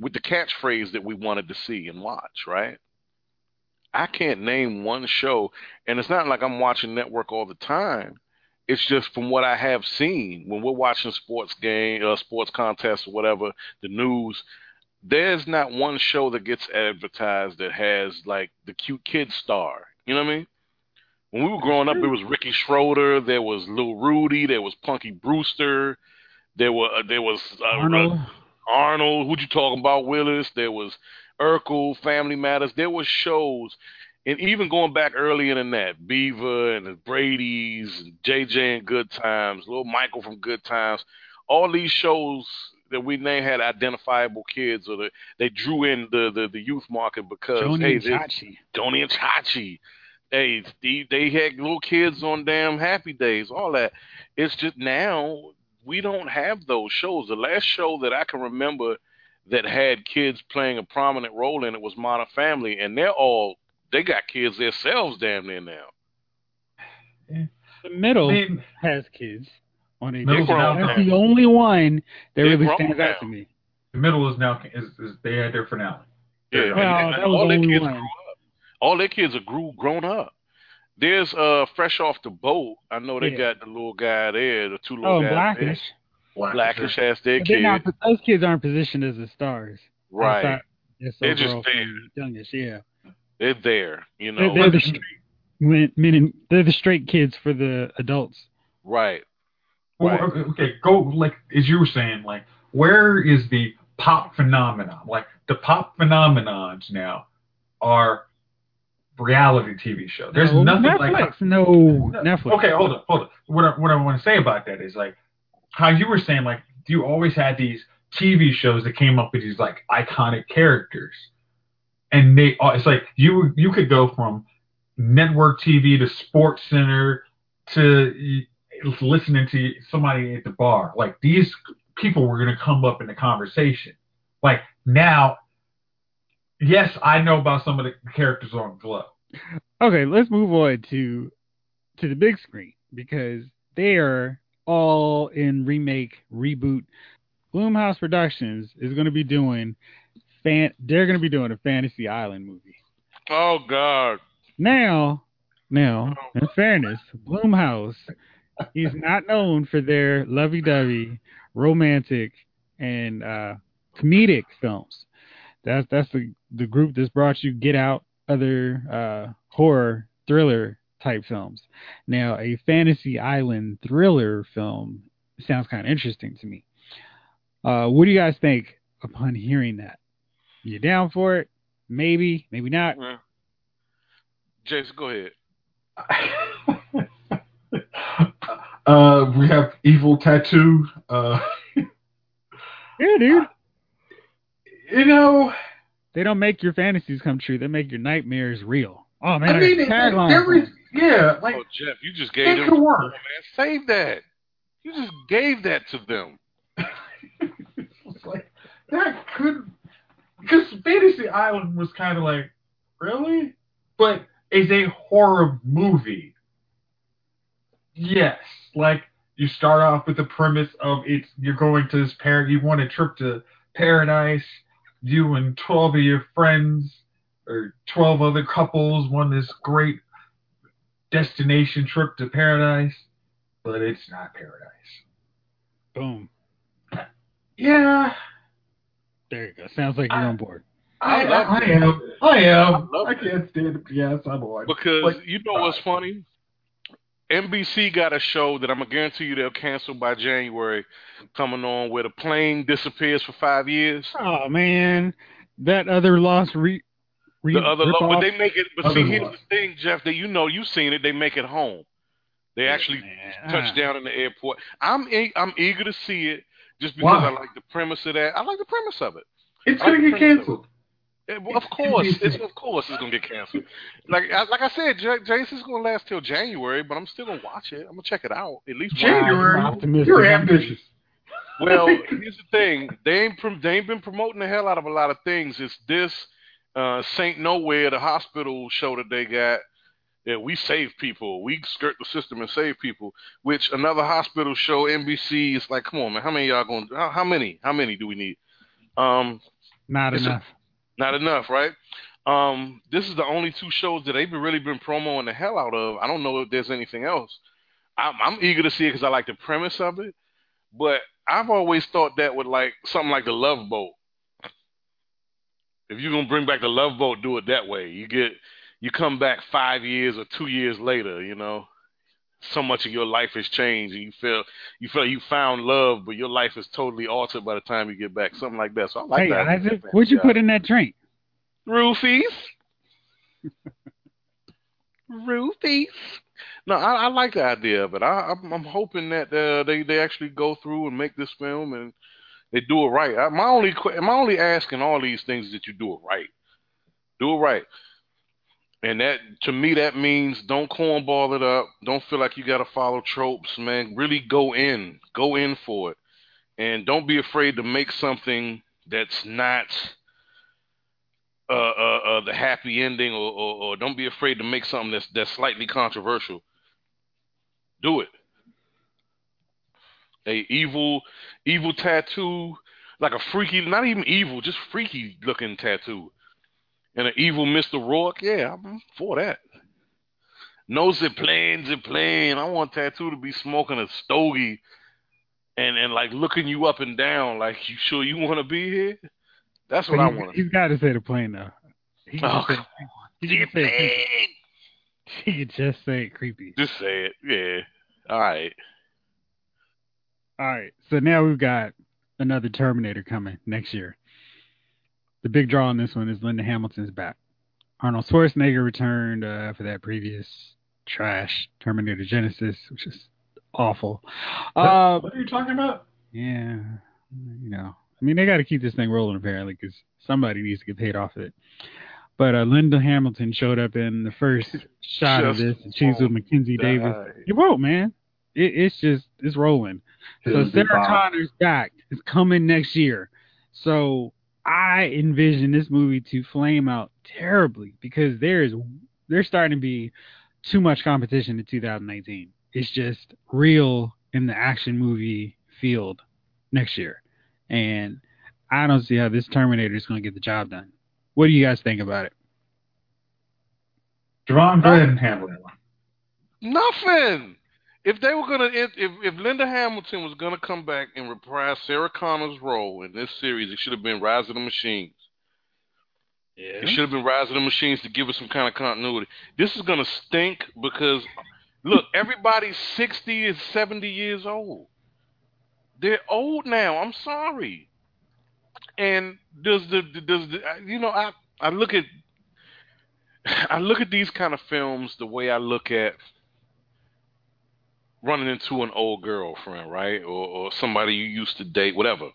with the catchphrase that we wanted to see and watch right i can't name one show and it's not like i'm watching network all the time it's just from what I have seen when we're watching sports game, uh, sports contests or whatever, the news. There's not one show that gets advertised that has like the cute kid star. You know what I mean? When we were growing up, it was Ricky Schroder, there was Lil Rudy, there was Punky Brewster, there were uh, there was uh, Arnold. Who'd you talking about? Willis. There was Urkel, Family Matters. There was shows, and even going back earlier than that, Beaver and the Brady's, and JJ and Good Times, Little Michael from Good Times. All these shows that we named had identifiable kids, or the, they drew in the, the, the youth market because Joanie hey, and Chachi. Joanie and Chachi. Hey, Steve, they had little kids on damn Happy Days, all that. It's just now we don't have those shows. The last show that I can remember that had kids playing a prominent role in it was Modern Family, and they're all they got kids themselves damn near now. The middle I mean, has kids on it. Middle's grown That's now. the only one that They're really grown stands out now. to me. the middle is now is, is they had their finale. Yeah, Well, and- and all their kids one. grew up. All their kids are grew grown up. There's uh fresh off the boat. I know they Yeah. got the little guy there, the two little Oh, guys. Blackish. Black Blackish has their But kid, not, those kids aren't positioned as the stars. right? Outside- yes, They're just there. Youngest, yeah. They're there, you They're, know. they're the straight, men- meaning they're the straight kids for the adults. Right. Well, Right. okay, okay, go like as you were saying, like where is the pop phenomenon? Like the pop phenomenons now are reality TV show. There's no, nothing Netflix. like no, No, Netflix. Okay, hold on, hold on. What I, what I want to say about that is like how you were saying, like you always had these TV shows that came up with these like iconic characters, and they uh, it's like you you could go from network TV to Sports Center to listening to somebody at the bar. Like these people were going to come up in the conversation. Like now, yes, I know about some of the characters on Glow. Okay, let's move on to to the big screen because they are all in remake reboot. Blumhouse Productions is going to be doing fan. They're going to be doing a Fantasy Island movie. Oh God. Now, now, in fairness, Blumhouse is not known for their lovey-dovey, romantic, and uh, comedic films. That's that's the the group that's brought you Get Out, other uh, horror thriller type films. Now, a fantasy island thriller film sounds kind of interesting to me. Uh, what do you guys think upon hearing that? You down for it? Maybe, maybe not. Yeah. Jason, go ahead. uh, we have evil tattoo. Uh, Yeah, dude. You know, They don't make your fantasies come true. They make your nightmares real. Oh man, I I mean, got a it, tagline. yeah, like oh Jeff, you just gave that them. could work. man, save that. You just gave that to them. It's like that could because Fantasy Island was kind of like really, but is a horror movie. Yes, like you start off with the premise of it's you're going to this par you want a trip to paradise. You and twelve of your friends or twelve other couples won this great destination trip to paradise, but it's not paradise. Boom. Yeah, There you go. Sounds like you're I- on board. I, I love I, am. I am. I I can't stand it. Yes, I'm on. Because Like, you know uh, what's funny? NBC got a show that I'm gonna guarantee you they'll cancel by January, coming on where the plane disappears for five years. Oh man, that other lost re. re The other, lo- but they make it. But see, here's the thing, Jeff. That you know, you've seen it. They make it home. They actually Man, touch down in the airport. I'm e- I'm eager to see it just because Why? I like the premise of that. I like the premise of it. it's gonna get canceled. Eh, well, Of course, it's of course it's gonna get canceled. Like I, like I said, J- Jason's gonna last till January, but I'm still gonna watch it. I'm gonna check it out at least. January. optimistic. You're ambitious. Well, here's the thing: they ain't prom- they ain't been promoting the hell out of a lot of things. It's this uh, Saint Nowhere, the hospital show that they got. That we save people, we skirt the system and save people. Which another hospital show, NBC, is like, come on, man, how many y'all going? How, how many? How many do we need? Um, Not It's a- enough. Not enough, right? Um, this is the only two shows that they've really been promoting the hell out of. I don't know if there's anything else. I'm, I'm eager to see it because I like the premise of it, but I've always thought that with like something like the Love Boat. If you're gonna bring back the Love Boat, do it that way. You get you come back five years or two years later, you know. So much of your life has changed, and you feel you feel you found love, but your life is totally altered by the time you get back. Something like that. So I like hey that. Isaac, what'd you put in that drink? Roofies. Roofies. No, I, I like the idea of it. I, I'm, I'm hoping that uh, they they actually go through and make this film and they do it right. I, my only que- my only asking all these things is that you do it right. Do it right. And that to me that means don't cornball it up. Don't feel like you got to follow tropes, man. Really go in, go in for it, and don't be afraid to make something that's not uh, uh, uh, the happy ending, or, or, or don't be afraid to make something that's that's slightly controversial. Do it. A evil, evil tattoo, like a freaky, not even evil, just freaky looking tattoo, and an evil Mister Roarke. Yeah, I'm for that. Plain, it plain. I want tattoo to be smoking a stogie, and and like looking you up and down, like you sure you want to be here. That's what I want. He's got to say the plane though. He can Oh, say, he can say it creepy. He can just say it creepy. Just say it. Yeah. All right. All right. So now we've got another Terminator coming next year. The big draw on this one is Linda Hamilton's back. Arnold Schwarzenegger returned uh, for that previous trash Terminator Genisys, which is awful. Uh, what are you talking about? yeah, you know, I mean, they got to keep this thing rolling apparently because somebody needs to get paid off of it. But uh, Linda Hamilton showed up in the first shot of this, and she's with Mackenzie Davis. You won't, man. It, it's just it's rolling. So Hills Sarah. Connor's back. It's coming next year. So I envision this movie to flame out terribly because there is there's starting to be too much competition in 2019. It's just real in the action movie field next year, and I don't see how this Terminator is going to get the job done. What do you guys think about it? Jovon, go ahead and handle that one. Nothing. If they were gonna, if, if if Linda Hamilton was gonna come back and reprise Sarah Connor's role in this series, it should have been Rise of the Machines. Yeah. It should have been Rise of the Machines to give us some kind of continuity. This is gonna stink because, look, everybody's sixty and seventy years old. They're old now. I'm sorry. And does the does the you know I I look at I look at these kind of films the way I look at running into an old girlfriend, right, or, or somebody you used to date, whatever.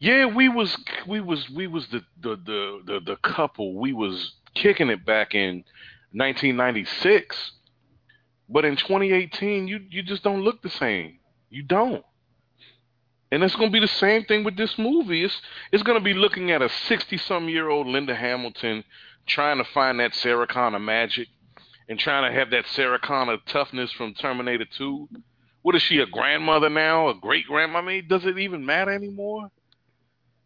Yeah, we was we was we was the the the the, the couple. We was kicking it back in 1996, but in 2018, you you just don't look the same. You don't. And it's going to be the same thing with this movie. It's it's going to be looking at a 60-some year old Linda Hamilton trying to find that Sarah Connor magic and trying to have that Sarah Connor toughness from Terminator 2. What is she, a grandmother now, a great grandma? I mean, does it even matter anymore?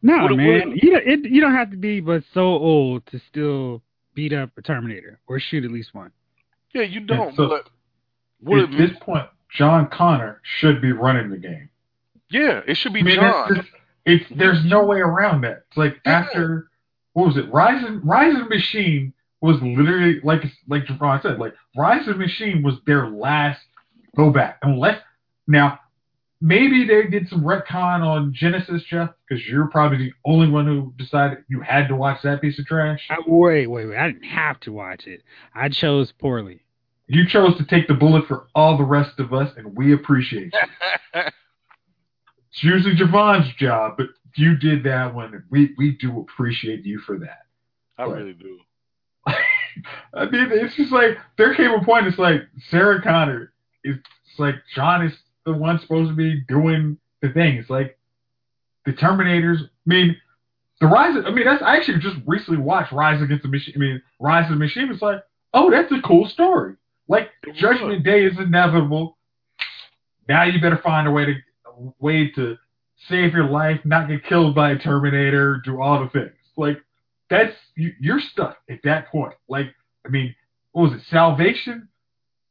No, What- man. what- you don't, it, you don't have to be but so old to still beat up a Terminator or shoot at least one. Yeah, you don't. so- but what At this point, John Connor should be running the game. yeah, it should be I mean, John. that's just, it's there's no way around that. It's like Yeah. after what was it? Rise and Rise and Machine was literally like like Jovon said, like Rise and Machine was their last go back. Unless now maybe they did some retcon on Genisys, Jeff, because you're probably the only one who decided you had to watch that piece of trash. I, wait, wait, wait. I didn't have to watch it. I chose poorly. You chose to take the bullet for all the rest of us, and we appreciate you. It's usually Jovon's job, but you did that one. and We we do appreciate you for that. I What? really do. I mean, it's just like there came a point. It's like Sarah Connor. It's, it's like John is the one supposed to be doing the thing. It's like the Terminators. I mean, the Rise. Of, I mean, that's I actually just recently watched Rise Against the Machine. I mean, Rise of the Machine. It's like, oh, that's a cool story. Like Judgment Day is inevitable. Now you better find a way to a way to save your life, not get killed by a Terminator, do all the things. Like that's you, you're stuck at that point. Like I mean, what was it? Salvation?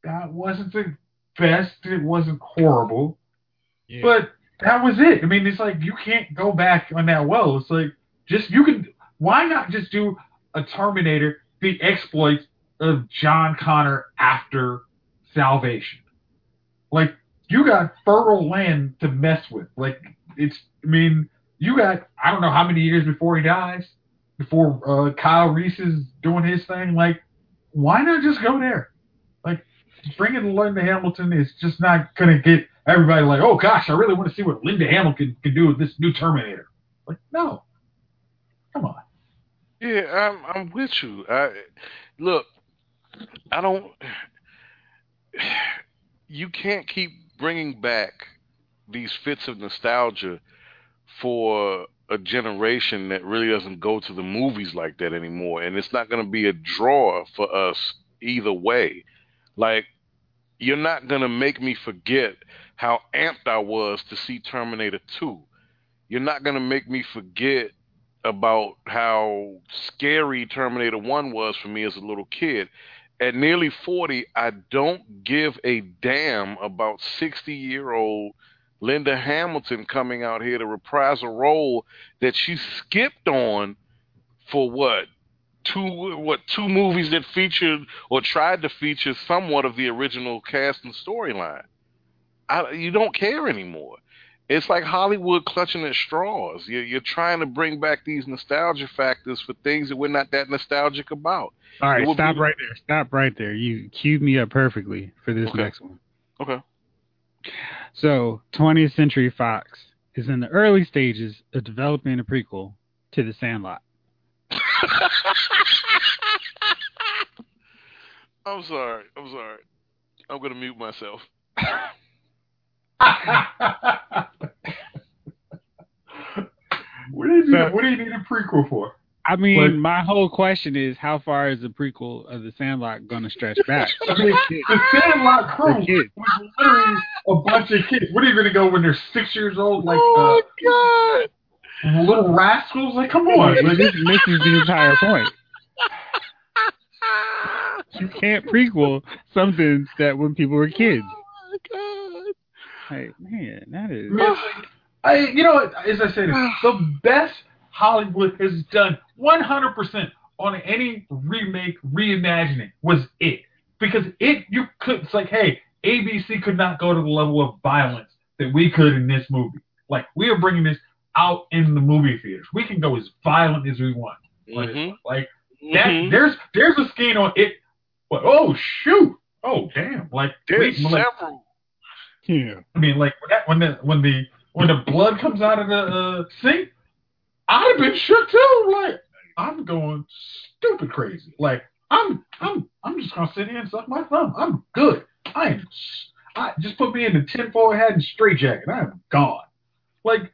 That wasn't the best. It wasn't horrible, but that was it. I mean, it's like you can't go back on that well. It's like just you can. Why not just do a Terminator, the exploits of John Connor after Salvation? Like you got fertile land to mess with. Like it's. I mean, you got. I don't know how many years before he dies, before uh, Kyle Reese is doing his thing. Like, why not just go there? Like, bringing Linda Hamilton is just not gonna get everybody like, oh gosh, I really want to see what Linda Hamilton can do with this new Terminator. Like, no, come on. Yeah, I'm I'm with you. I look, I don't. You can't keep bringing back these fits of nostalgia for a generation that really doesn't go to the movies like that anymore, and it's not going to be a draw for us either way. Like, you're not going to make me forget how amped I was to see Terminator 2. You're not going to make me forget about how scary Terminator 1 was for me as a little kid. At nearly 40, I don't give a damn about 60 year old Linda Hamilton coming out here to reprise a role that she skipped on for what? two what two movies that featured or tried to feature somewhat of the original cast and storyline. You don't care anymore. It's like Hollywood clutching at straws. You're, you're trying to bring back these nostalgia factors for things that we're not that nostalgic about. All right, stop be- right there. Stop right there. You queued me up perfectly for this Okay. next one. Okay. So, 20th Century Fox is in the early stages of developing a prequel to The Sandlot. I'm sorry. I'm sorry. I'm gonna mute myself. what do you need? So- what do you need a prequel for? I mean, But- my whole question is how far is the prequel of The Sandlot going to stretch back? I mean, the Sandlot crew The was literally a bunch of kids. What are you going to go when they're six years old? Like oh God! uh, little rascals? Like, come on! Like, this misses the entire point. You can't prequel something that when people were kids. Oh my God! Like, man, that is. I, you know, as I said, the best Hollywood has done 100% on any remake, reimagining was it. Because it, you could, it's like, hey, ABC could not go to the level of violence that we could in this movie. Like, we are bringing this out in the movie theaters. We can go as violent as we want. on this Mhm. Like, that, Mhm. there's, there's a scene on it. What, oh, shoot. Oh, damn. Like, There's like, several. Yeah. I mean, like when that when the when the when the blood comes out of the uh, sink, I'd have been shook too. Like I'm going stupid crazy. Like I'm I'm I'm just gonna sit here and suck my thumb. I'm good. I am. I just put me in the tinfoil hat and straight jacket. I am gone. Like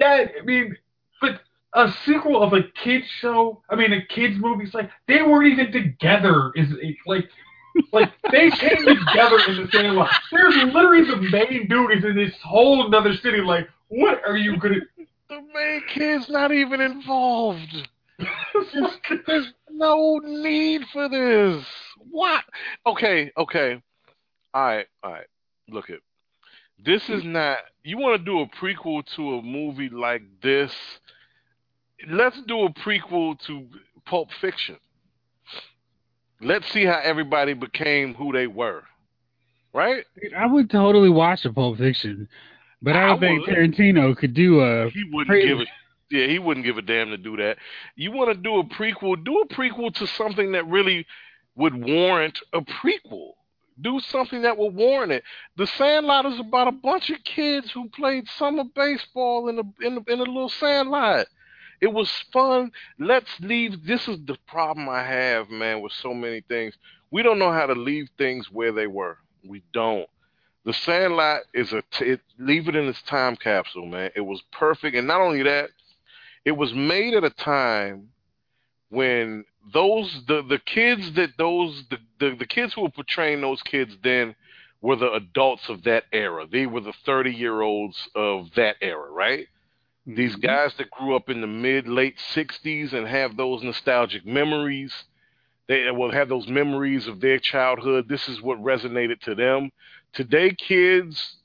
that. I mean, but a sequel of a kids show. I mean, a kids movie. It's like they weren't even together. Is it, like. Like they came together in the same line. There's literally the main dude is in this whole another city. Like, what are you gonna? The main kid's not even involved. There's no need for this. What? Okay, okay. All right, all right. Look it. This is not. You want to do a prequel to a movie like this? Let's do a prequel to Pulp Fiction. Let's see how everybody became who they were. Right? I would totally watch a Pulp Fiction, but I don't I think would. Tarantino could do a. He wouldn't give a yeah, he wouldn't give a damn to do that. You want to do a prequel? Do a prequel to something that really would warrant a prequel. Do something that will warrant it. The Sandlot is about a bunch of kids who played summer baseball in a in a, in a little sandlot. It was fun. Let's leave. This is the problem I have, man, with so many things. We don't know how to leave things where they were. We don't. The Sandlot is a t- it, leave it in its time capsule, man. It was perfect, and not only that, it was made at a time when those the the kids that those the, the the kids who were portraying those kids then were the adults of that era. They were the 30 year olds of that era, right? These Mhm. guys that grew up in the mid late 60s and have those nostalgic memories, they will have those memories of their childhood. This is what resonated to them. Today, kids,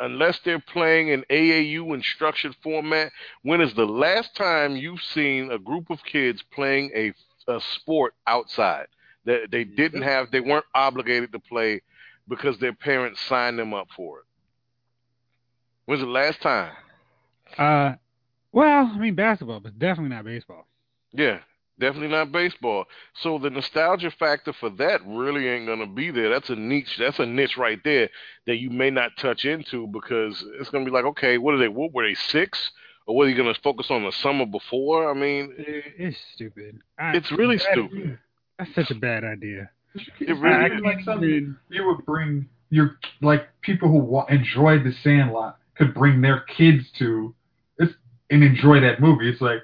unless they're playing in AAU instruction format, when is the last time you've seen a group of kids playing a, a sport outside that they didn't have, they weren't obligated to play because their parents signed them up for it? When's the last time? Uh, well, I mean basketball, but definitely not baseball. Yeah, definitely not baseball. So the nostalgia factor for that really ain't gonna be there. That's a niche. That's a niche right there that you may not touch into because it's gonna be like, okay, what are they? What were they six? Or what are you gonna focus on the summer before? I mean, It's stupid. I- it's really that- stupid. That's such a bad idea. It really I is. like something you would bring your like people who wa- enjoyed the Sandlot could bring their kids to it's and enjoy that movie. It's like,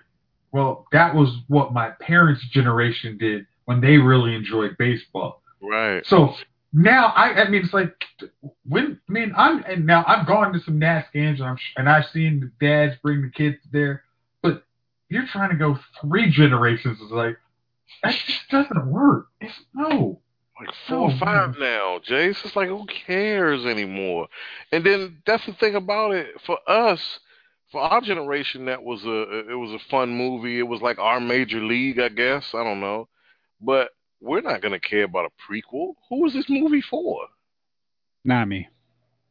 well, that was what my parents' generation did when they really enjoyed baseball. Right. So now I, I mean, it's like when I mean I'm and now I've gone to some Nats games and I'm and I've seen the dads bring the kids there, but you're trying to go three generations. It's like that just doesn't work. It's no. Like four or five now, Jay. It's like who cares anymore? And then that's the thing about it for us. For our generation, that was a it was a fun movie. It was like our major league, I guess. I don't know, but we're not gonna care about a prequel. Who was this movie for? Not me.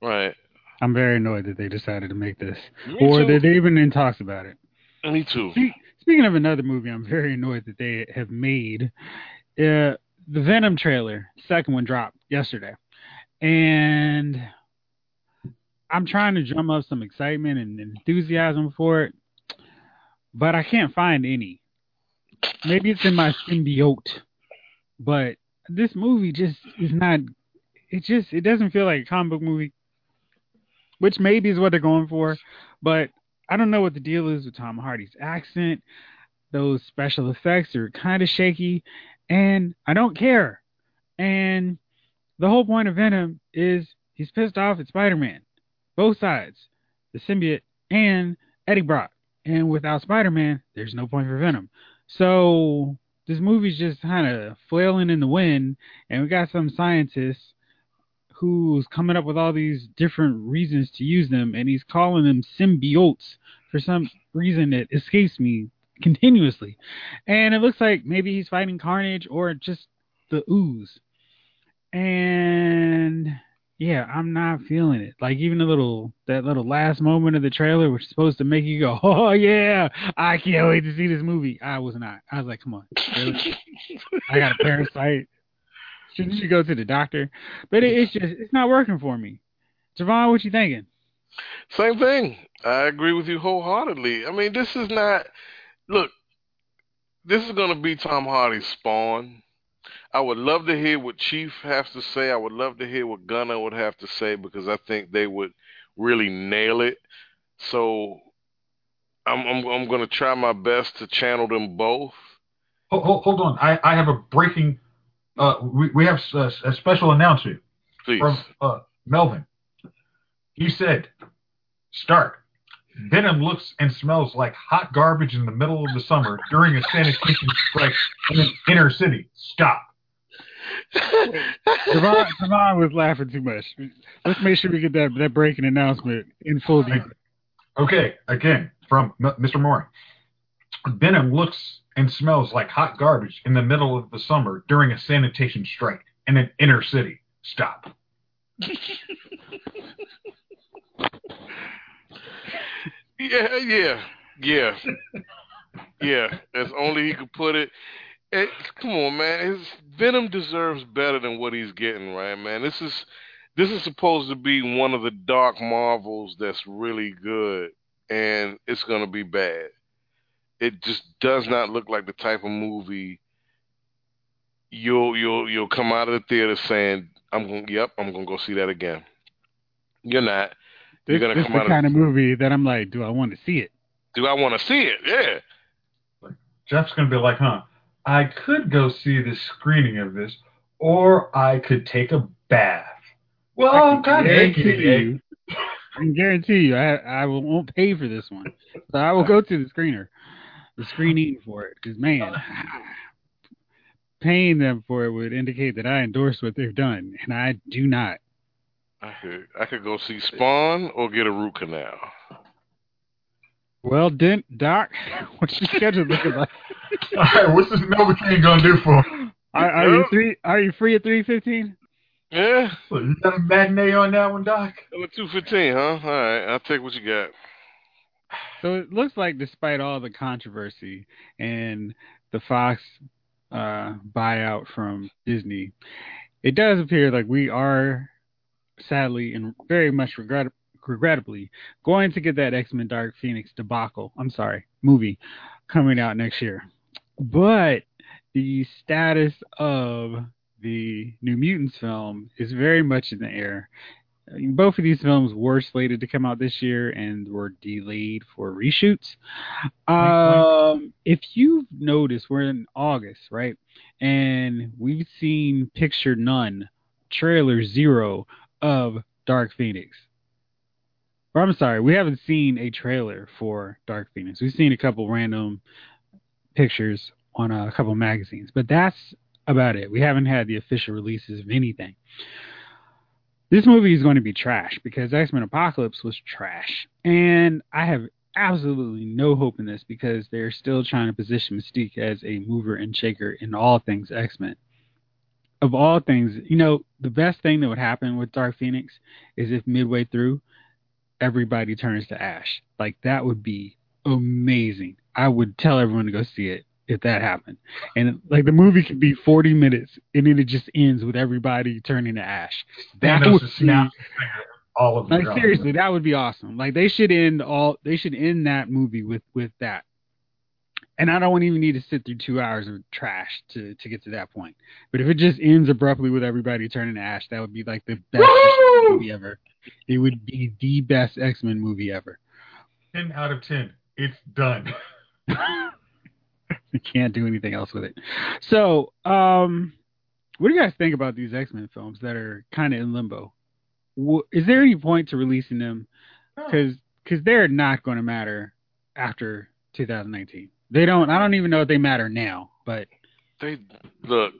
Right. I'm very annoyed that they decided to make this, Me or too. that they even in talks about it. Me too. Speaking of another movie, I'm very annoyed that they have made. Uh, the Venom trailer, second one dropped yesterday, and I'm trying to drum up some excitement and enthusiasm for it, but I can't find any. Maybe it's in my symbiote, but this movie just is not. It just it doesn't feel like a comic book movie, which maybe is what they're going for, but I don't know what the deal is with Tom Hardy's accent. Those special effects are kind of shaky, and I don't care. And the whole point of Venom is he's pissed off at Spider-Man, both sides, the symbiote and Eddie Brock. And without Spider-Man, there's no point for Venom. So this movie's just kind of flailing in the wind, and we got some scientists who's coming up with all these different reasons to use them, and he's calling them symbiotes for some reason that escapes me continuously. And it looks like maybe he's fighting Carnage or just the ooze. And yeah, I'm not feeling it. Like even the little that little last moment of the trailer, which is supposed to make you go, "Oh yeah, I can't wait to see this movie." I was not. I was like, "Come on, really? I got a parasite. Shouldn't you go to the doctor?" But it, it's just it's not working for me. Jovon, what you thinking? Same thing. I agree with you wholeheartedly. I mean, this is not. Look, this is going to be Tom Hardy's Spawn. I would love to hear what Chief has to say. I would love to hear what Gunner would have to say because I think they would really nail it. So I'm I'm, I'm going to try my best to channel them both. Hold, hold, hold on. I, I have a breaking. Uh, we, we have a, a special announcement Please. from uh, Melvin. He said, "Start. Venom looks and smells like hot garbage in the middle of the summer during a sanitation strike in an inner city. Stop." Jovon, Jovon was laughing too much. Let's make sure we get that that breaking announcement in full detail. Okay, again from M- Mr. Moore. Venom looks and smells like hot garbage in the middle of the summer during a sanitation strike in an inner city. Stop. Yeah, yeah, yeah, yeah. As only he could put it. Eh, come on, man. His Venom deserves better than what he's getting, right, man? This is this is supposed to be one of the dark marvels that's really good, and it's gonna be bad. It just does not look like the type of movie you'll you'll you'll come out of the theater saying, "I'm going, yep, I'm gonna go see that again." You're not. You're This, gonna this come the out of- kind of movie that I'm like, do I want to see it? Do I want to see it? Yeah. Jeff's going to be like, huh, I could go see the screening of this, or I could take a bath. Well, I I'm can kind of guarantee aching you. I can guarantee you, I I will- won't pay for this one, so I will go to the screener, the screening for it. Because man, uh. paying them for it would indicate that I endorse what they've done, and I do not. I could I could go see Spawn or get a root canal. Well, Dent, Doc, what's your schedule looking like? All right, what's this Novocaine going to do for him? Are, are you three? Are you free at three fifteen? Yeah, What, You got a matinee on that one, Doc? number two fifteen, huh? All right, I'll take what you got. So it looks like, despite all the controversy and the Fox uh, buyout from Disney, it does appear like we are sadly and very much regret- regrettably going to get that X Men Dark Phoenix debacle. I'm sorry, movie coming out next year. But the status of the New Mutants film is very much in the air. Both of these films were slated to come out this year and were delayed for reshoots. Um, if you've noticed, we're in August, right? And we've seen picture none, trailer zero of Dark Phoenix. Or I'm sorry, we haven't seen a trailer for Dark Phoenix. We've seen a couple random pictures on a couple magazines, but that's about it. We haven't had the official releases of anything. This movie is going to be trash because X Men Apocalypse was trash, and I have absolutely no hope in this because they're still trying to position Mystique as a mover and shaker in all things X Men. Of all things, you know, the best thing that would happen with Dark Phoenix is if midway through everybody turns to Ash. Like that would be amazing. I would tell everyone to go see it if that happened. And like the movie could be 40 minutes and then it just ends with everybody turning to Ash. That Thanos would be, all of like seriously, that would be awesome. Like they should end all they should end that movie with with that. And I don't even need to sit through two hours of trash to to get to that point. But if it just ends abruptly with everybody turning to ash, that would be like the best movie ever. It would be the best X Men movie ever. 10 out of 10. It's done. you can't do anything else with it. So, um, what do you guys think about these X Men films that are kind of in limbo? Is there any point to releasing them? Because because they're not going to matter after 2019. They don't. I don't even know if they matter now. But They look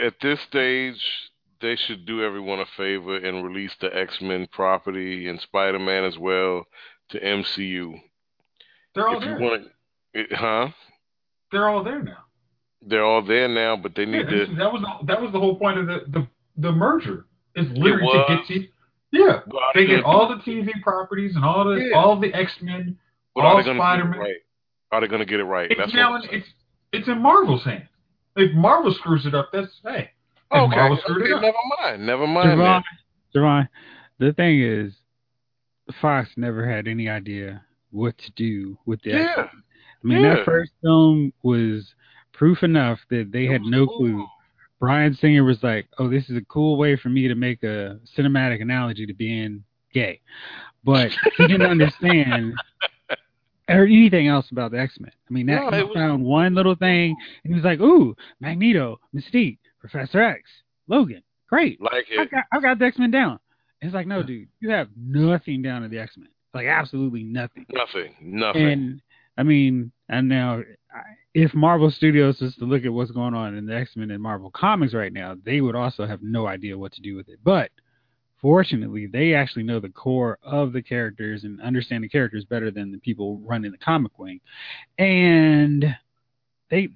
at this stage. They should do everyone a favor and release the X Men property and Spider Man as well to MCU. They're all if you there. want to, huh? They're all there now. They're all there now, but they need this- to. that was the, that was the whole point of the the, the merger. It's literally to get you. Yeah, Well, they get all the TV properties and all the Yeah. all the X Men, all they going to get it Spider-Man. right? Are they going to get it right? It's That's now in, it's it's in Marvel's hands. If Marvel screws it up, that's hey. Oh, if Okay, Marvel screwed okay, it up. never mind. Never mind. Then. The thing is, Fox never had any idea what to do with the X Yeah. I mean, Yeah. that first film was proof enough that they had no clue. Bryan Singer was like, "Oh, this is a cool way for me to make a cinematic analogy to being gay," but he didn't understand or anything else about the X Men. I mean, that No, he was- found one little thing, and he was like, "Ooh, Magneto, Mystique, Professor X, Logan, great! Like I've got I've got the X Men down." It's like, no, dude, you have nothing down to the X Men, like absolutely nothing. Nothing. Nothing. And I mean, and now if Marvel Studios was to look at what's going on in the X Men and Marvel Comics right now, they would also have no idea what to do with it. But fortunately, they actually know the core of the characters and understand the characters better than the people running the comic wing. And they,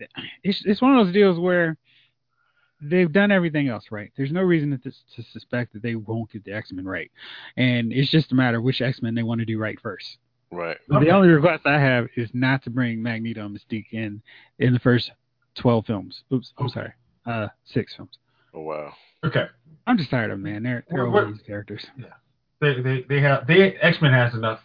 it's it's one of those deals where they've done everything else right. There's no reason to, to suspect that they won't get the X Men right, and it's just a matter of which X Men they want to do right first. right. The only request I have is not to bring Magneto and Mystique in in the first twelve films. Oops, I'm Okay. sorry, uh, six films. Oh wow. Okay. I'm just tired of them, man. They're they're What- over these characters. They they they have they X Men has enough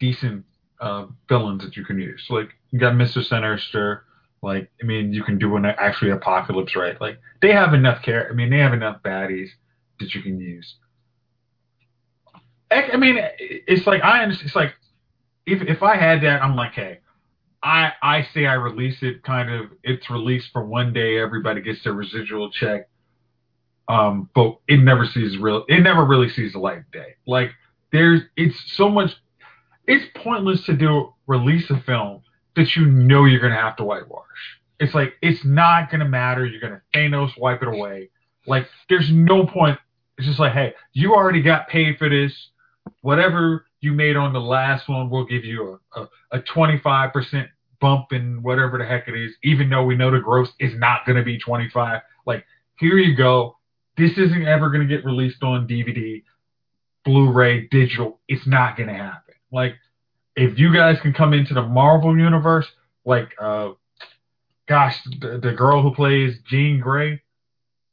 decent uh, villains that you can use. Like you got Mister Sinister. Like I mean, you can do an actually apocalypse, right? Like they have enough care. I mean, they have enough baddies that you can use. I mean, it's like I understand. It's like if if I had that, I'm like, hey, I I say I release it. Kind of, it's released for one day. Everybody gets their residual check. Um, but it never sees real. It never really sees the light of day. Like there's, it's so much. It's pointless to do release a film that you know you're gonna have to whitewash. It's like it's not gonna matter. You're gonna Thanos wipe it away. Like there's no point. It's just like, hey, you already got paid for this. Whatever you made on the last one, we'll give you a a, a 25% bump in whatever the heck it is. Even though we know the gross is not gonna be 25. Like here you go. This isn't ever gonna get released on DVD, Blu-ray, digital. It's not gonna happen. Like if you guys can come into the Marvel universe, like uh, gosh, the, the girl who plays Jean Grey,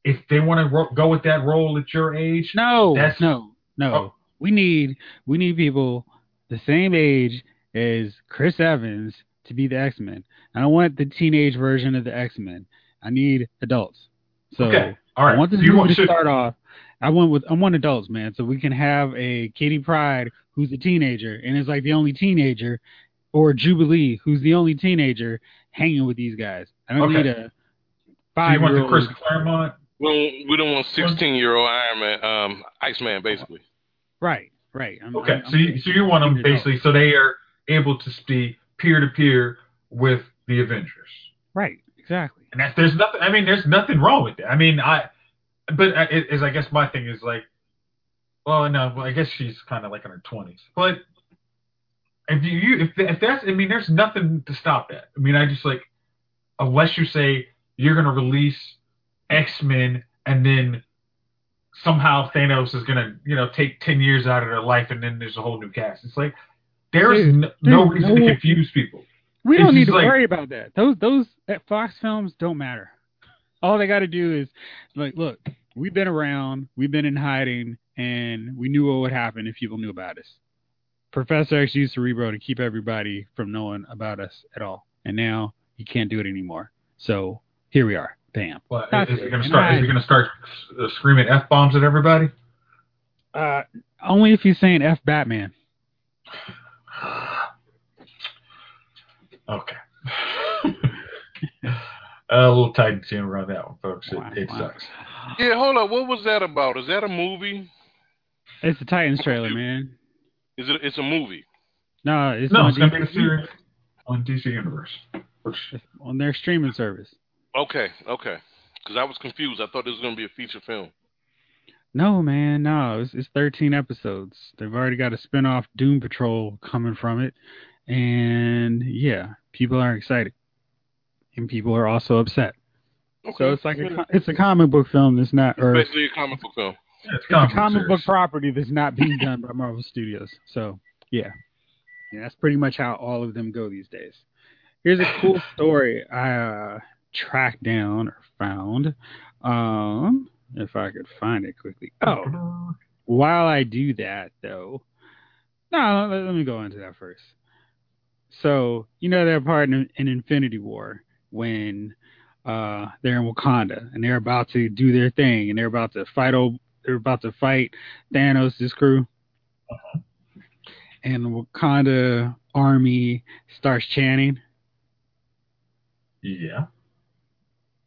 if they want to ro- go with that role at your age, No, That's- no, no. Oh. We need we need people the same age as Chris Evans to be the X Men. I don't want the teenage version of the X Men. I need adults. So okay, all right. I want this So movie want- to so- start off. I want with I want adults, man, so we can have a Kitty Pryde who's a teenager and is like the only teenager, or Jubilee who's the only teenager hanging with these guys. I don't Okay. need a so five you want year the old. Chris Claremont? We don't, we don't want 16 year old Iron Man, um, Iceman, basically. Right, right. I'm, Okay, I'm- so you, so you want them basically so they are able to speak peer to peer with the Avengers. right, exactly. And that, there's nothing. I mean, there's nothing wrong with that. I mean, I, but I- it, is I guess my thing is like, well, no, well, I guess she's kind of like in her twenties, but if you, you if, if that's I mean there's nothing to stop that. I mean I just like unless you say you're gonna release X Men and then somehow Thanos is gonna you know take ten years out of their life and then there's a whole new cast. It's like there is no, no reason no- to confuse people. We It's don't need to like- worry about that. Those those uh, Fox films don't matter. All they got to do is like, look, we've been around, we've been in hiding, and we knew what would happen if people knew about us. Professor X used Cerebro to keep everybody from knowing about us at all, and now he can't do it anymore. So here we are. Bam. That's is it. it gonna start? Is I- it gonna start screaming f bombs at everybody? Uh, only if he's saying F Batman. Okay. A little tight and chin around that one, folks. It, Wow, it wow. sucks. Yeah, hold up. What was that about? Is that a movie? It's the Titans trailer, man. Is it? It's a movie. No, it's No, on it's gonna be DC the series on DC Universe. Which on their streaming service. Okay, okay. Because I was confused. I thought this was gonna be a feature film. No, man, no. It's, it's 13 episodes. They've already got a spin-off Doom Patrol coming from it. And yeah, people are excited. And people are also upset. Okay. So it's like a it's a comic book film that's not or it's basically a comic book film. yeah, it's, a comic book property that's not being done by Marvel Studios. So yeah. Yeah, that's pretty much how all of them go these days. Here's a cool story I uh, tracked down or found. Um, if I could find it quickly. Oh, while I do that, though, no, let, let me go into that first. So you know they're part in, in Infinity War when uh, they're in Wakanda and they're about to do their thing and they're about to fight. o- They're about to fight Thanos' his crew, and the Wakanda army starts chanting. Yeah.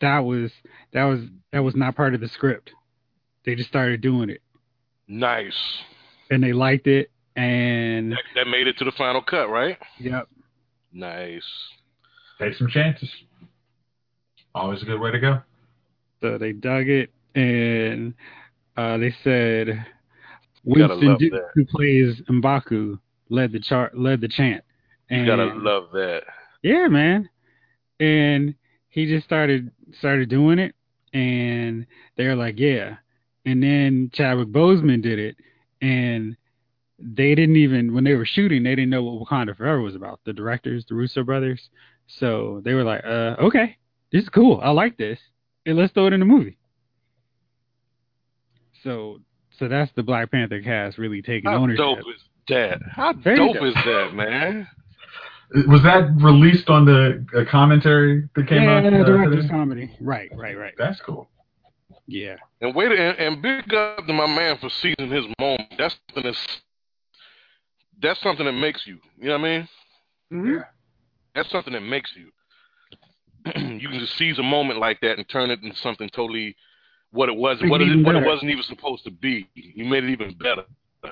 That was that was that was not part of the script. They just started doing it Nice. and they liked it and That, that made it to the final cut, right? yep Nice. Take some chances. Always a good way to go. So they dug it, and uh, they said You gotta Winston Duke, that. who plays Mbaku, led the chart, led the chant. And You gotta love that. yeah, man. And he just started started doing it, and they're like, yeah. And then Chadwick Boseman did it, and they didn't even when they were shooting, they didn't know what Wakanda Forever was about. The directors, the Russo brothers, so they were like, uh, okay, this is cool. I like this, and let's throw it in the movie. So, so that's the Black Panther cast really taking How ownership. How dope is that? How Very dope, dope. is that, man? Was that released on the uh, commentary that came yeah, out? uh, director's today? comedy. Right, right, right. That's cool. Yeah. And wait, and, and big up to my man for seizing his moment. That's something that's that's something that makes you. You know what I mean? Yeah. That's something that makes you. you can just seize a moment like that and turn it into something totally what it was, Make what it it, what it wasn't even supposed to be. You made it even better.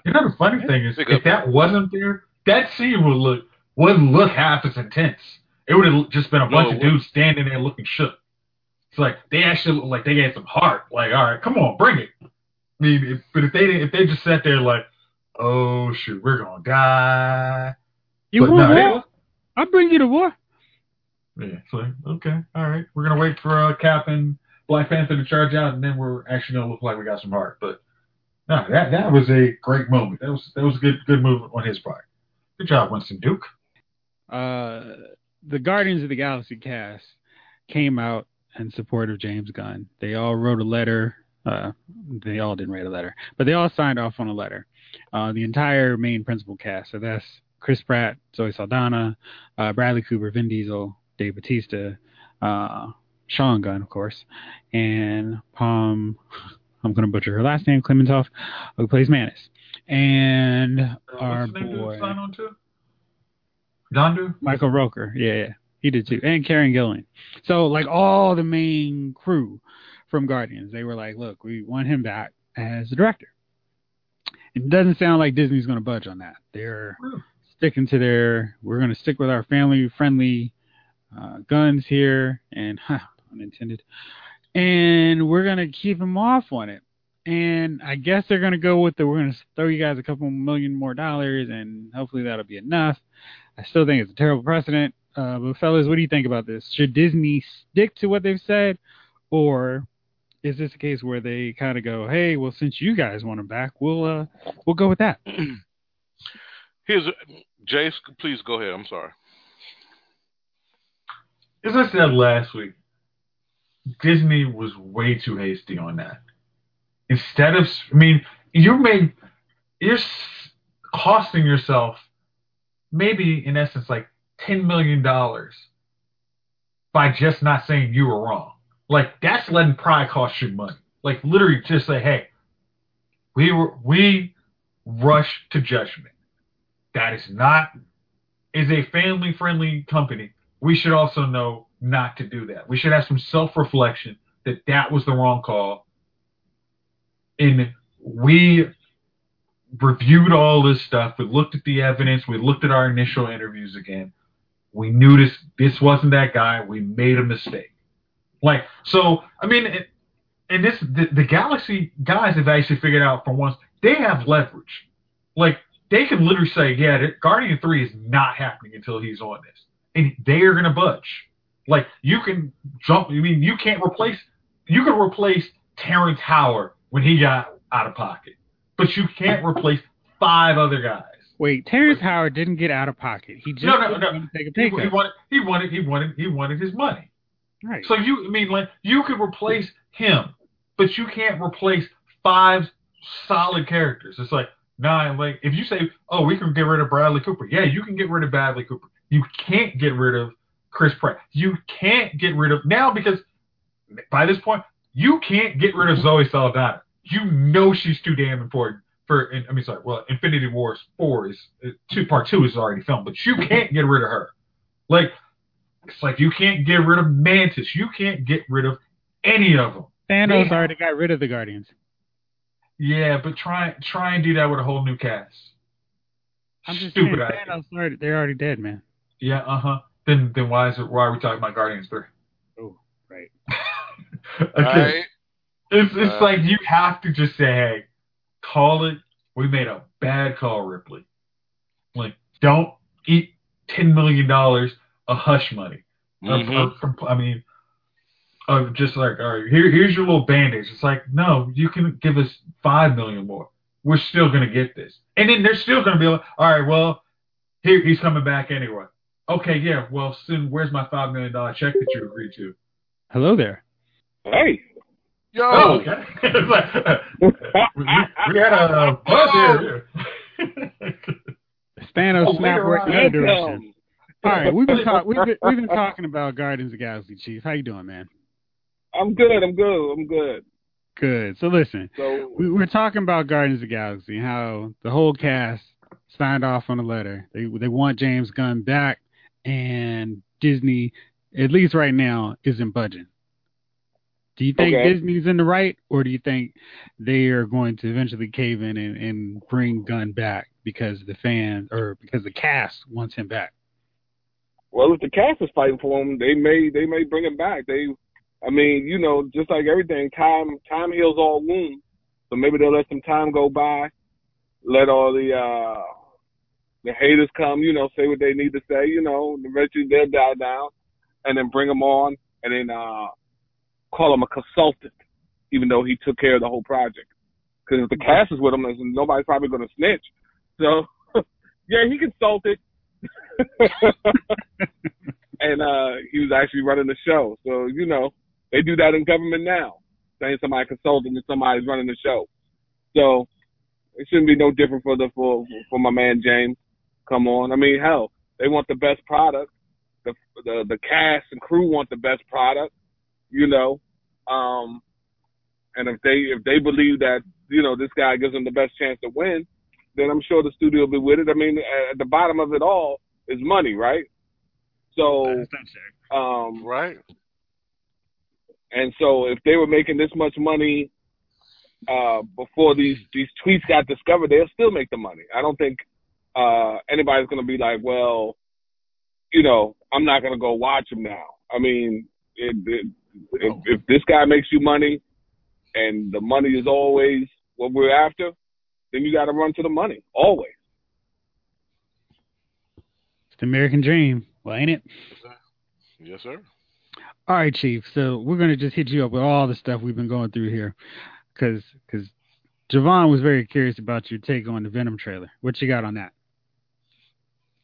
You know the funny thing is, Pick if up. that wasn't there, that scene would look wouldn't look half as intense. It would have just been a No, bunch it of dudes standing there looking shook. It's like they actually look like they had some heart. Like, all right, come on, bring it. I mean, if, but if they didn't, if they just sat there like, oh shoot, we're gonna die. You But want no, war? I'll bring you to war. Yeah, like, okay, all right, we're gonna wait for uh, Cap and Black Panther to charge out, and then we're actually gonna look like we got some heart. But no, that that was a great moment. That was that was a good good move on his part. Good job, Winston Duke. Uh, the Guardians of the Galaxy cast came out in support of James Gunn. They all wrote a letter. Uh, they all didn't write a letter, but they all signed off on a letter. Uh, the entire main principal cast. So that's Chris Pratt, Zoe Saldana, uh, Bradley Cooper, Vin Diesel, Dave Batista, uh, Sean Gunn, of course, and Pom. I'm going to butcher her last name, Clementov, who plays Mantis, and our Uh, name boy to sign on to? Dondu. Michael Rooker. Yeah, yeah. He did too. And Karen Gillan. So like all the main crew from Guardians, they were like, look, we want him back as the director. It doesn't sound like Disney's going to budge on that. They're sticking to their, we're going to stick with our family friendly uh, guns here, and huh, unintended. And we're to keep him off on it. and I guess they're gonna go with the we're gonna throw you guys a couple million more dollars, and hopefully that'll be enough. I still think it's a terrible precedent. Uh, but fellas, what do you think about this? Should Disney stick to what they've said, or is this a case where they kind of go, "Hey, well, since you guys want him back, we'll uh, we'll go with that." Here's Jayce. Please go ahead. I'm sorry. As I said last week, Disney was way too hasty on that. Instead of, I mean, you made, you're costing yourself maybe in essence like $10 million by just not saying you were wrong. Like that's letting pride cost you money. Like literally just say, hey, we were, we rush to judgment. That is not, is a family friendly company. We should also know not to do that. We should have some self reflection that that was the wrong call. And we reviewed all this stuff. We looked at the evidence. We looked at our initial interviews again. We knew this this wasn't that guy. We made a mistake. Like so, I mean, and this the, the Galaxy guys have actually figured out for once they have leverage. Like they can literally say, yeah, Guardian Three is not happening until he's on this, and they are gonna budge. Like you can jump. I mean, you can't replace. You can replace Terrence Howard when he got out of pocket, but you can't replace five other guys. Wait, Terrence Howard didn't get out of pocket. He just no, no, no. take a pay He, he wanted. He wanted. He wanted. He wanted his money. right. So you, I mean, like you could replace him, but you can't replace five solid characters. It's like nine. like if you say, oh, we can get rid of Bradley Cooper, yeah, you can get rid of Bradley Cooper. You can't get rid of Chris Pratt. You can't get rid of now because by this point you can't get rid of Zoe Saldana. You know she's too damn important for. I mean, sorry. Well, Infinity Wars four is uh, two part two is already filmed, but you can't get rid of her. Like it's like you can't get rid of Mantis. You can't get rid of any of them. Thanos They- already got rid of the Guardians. Yeah, but try try and do that with a whole new cast. I'm just Stupid saying, idea. Thanos already, they're already dead, man. Yeah, uh huh. Then then why is it why are we talking about Guardians three? Oh, right. okay. All right. It's it's Uh, like you have to just say, hey, call it. We made a bad call, Ripley. Like, don't eat ten million dollars of hush money. Of- Mhm. of compl- I mean, of just like, all right, here here's your little bandage. It's like, no, you can give us five million more. We're still gonna get this, and then they're still gonna be like, all right, well, here he's coming back anyway. Okay, yeah, well, soon, where's my five million dollar check that you agreed to? Hello there. Hey. Yo. Oh, okay. We, we, we had a buzz here. Thanos Oh, snap right work in the other direction. All right, we've been talk- we've been we've been talking about Guardians of Galaxy, Chief. How you doing, man? I'm good. I'm good. I'm good. Good. So listen, So we we're talking about Guardians of the Galaxy, how the whole cast signed off on a letter. They they want James Gunn back, and Disney, at least right now, isn't budging. Do you think Okay. Disney's in the right, or do you think they are going to eventually cave in and, and bring Gunn back because the fans or because the cast wants him back? well, if the cast is fighting for him, they may they may bring him back. They, I mean, you know, just like everything, time time heals all wounds. So maybe they'll let some time go by, let all the uh the haters come, you know, say what they need to say, you know, eventually they'll die down, and then bring him on, and then uh call him a consultant, even though he took care of the whole project. Because if the cast is with him, nobody's probably going to snitch. So, yeah, he consulted. and uh he was actually running the show. So, you know, they do that in government now. Saying somebody consulting and somebody's running the show. So it shouldn't be no different for the for for my man James. Come on. I mean, hell, they want the best product. The the the cast and crew want the best product, you know. Um and if they if they believe that, you know, this guy gives them the best chance to win, then I'm sure the studio will be with it. I mean, at the bottom of it all is money, right? So, um, Right. and so if they were making this much money uh, before these these tweets got discovered, they'll still make the money. I don't think uh, anybody's going to be like, well, you know, I'm not going to go watch him now. I mean, it, it, if, if this guy makes you money and the money is always what we're after, then you got to run to the money always. It's the American dream. Well, ain't it? Yes, sir. All right, Chief. So we're gonna just hit you up with all the stuff we've been going through here, because because Jovon was very curious about your take on the Venom trailer. What you got on that?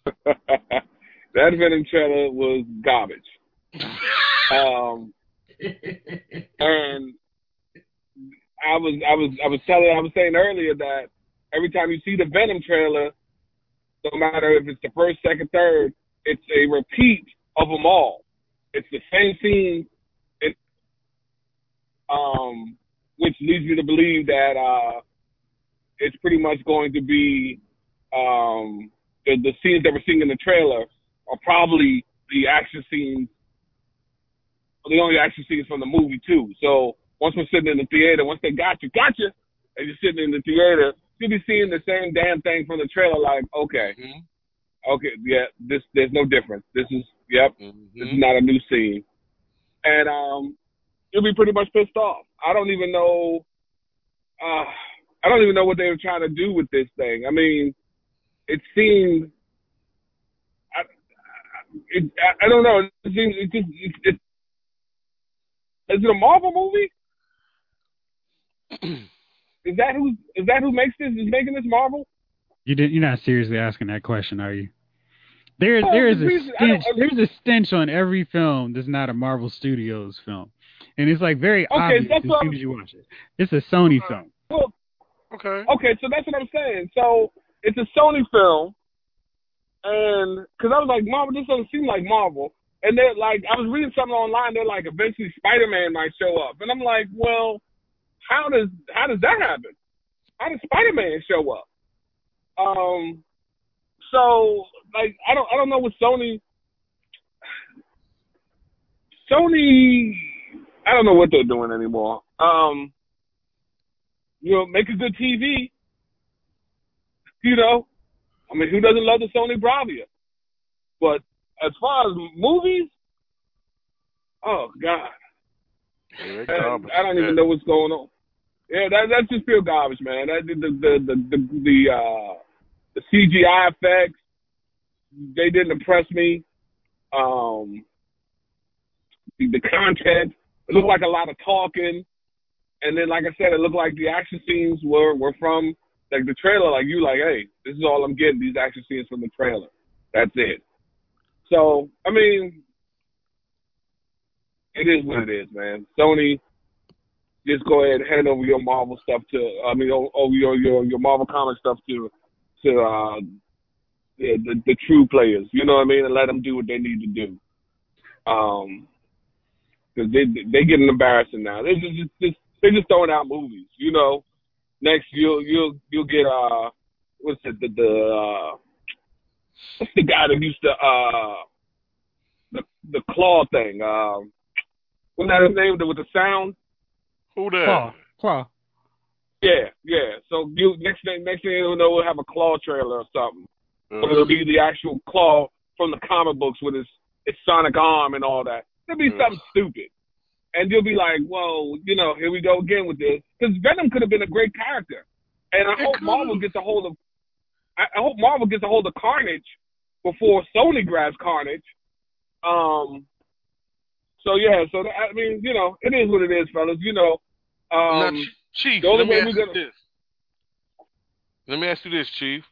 that Venom trailer was garbage. um, and I was I was I was telling I was saying earlier that every time you see the Venom trailer, no matter if it's the first, second, third, it's a repeat of them all. It's the same scene. It um, which leads me to believe that uh, it's pretty much going to be um, the the scenes that we're seeing in the trailer are probably the action scenes, the only action scenes from the movie too. So once we're sitting in the theater, once they got you, got you, and you're sitting in the theater, you'll be seeing the same damn thing from the trailer. Like, okay, Mhm. okay, yeah, this there's no difference. This is yep, this is not a new scene, and um, you'll be pretty much pissed off. I don't even know. Uh, I don't even know what they were trying to do with this thing. I mean, it seemed. I, it, I, I don't know. It seems it just it, it, is it a Marvel movie? Is that who is that who makes this? Is making this Marvel? You did. You're not seriously asking that question, are you? There, Well, oh, there is the a reason- I don't- stench. There's a stench on every film that's not a Marvel Studios film, and it's like very Okay, obvious that's as soon as you watch it. It's a Sony uh, film. Well, Okay. Okay, so that's what I'm saying. So it's a Sony film, and because I was like, Marvel, this doesn't seem like Marvel. And they're like, I was reading something online. They're like, eventually Spider-Man might show up, and I'm like, well, how does how does that happen? How does Spider-Man show up? Um, so like, I don't I don't know what Sony. Sony, I don't know what they're doing anymore. Um, you know, make a good TV. You know, I mean, who doesn't love the Sony Bravia? But as far as movies, oh God, Yeah, I. I don't even know what's going on. Yeah, that that's just pure garbage, man. That the the the the, the uh the CGI effects they didn't impress me. Um, the, the content it looked like a lot of talking, and then like I said, it looked like the action scenes were were from like the trailer. Like you, like, hey, this is all I'm getting. These action scenes from the trailer. That's it. So I mean, it is what it is, man. Sony, just go ahead and hand over your Marvel stuff to. I mean, over your your your Marvel comic stuff to to uh, the, the the true players. You know what I mean, and let them do what they need to do. Um, because they they getting embarrassing now. They're just, just, just they're just throwing out movies. You know, next you'll you'll you'll get uh what's it the the uh, what's the guy that used to uh the the claw thing um what's that his name with the sound Who that? Claw, claw. yeah yeah so you next thing next thing you know we'll have a claw trailer or something Uh, but it'll be the actual claw from the comic books with his his sonic arm and all that it'll be Ugh. something stupid and you'll be like well you know here we go again with this because Venom could have been a great character and I It hope could've. Marvel gets a hold of I, I hope Marvel gets a hold of Carnage before Sony grabs Carnage. Um. So yeah, so that, I mean, you know, it is what it is, fellas. You know, um, Ch- Chief, the only let me way ask we're you gonna- this. Let me ask you this, Chief.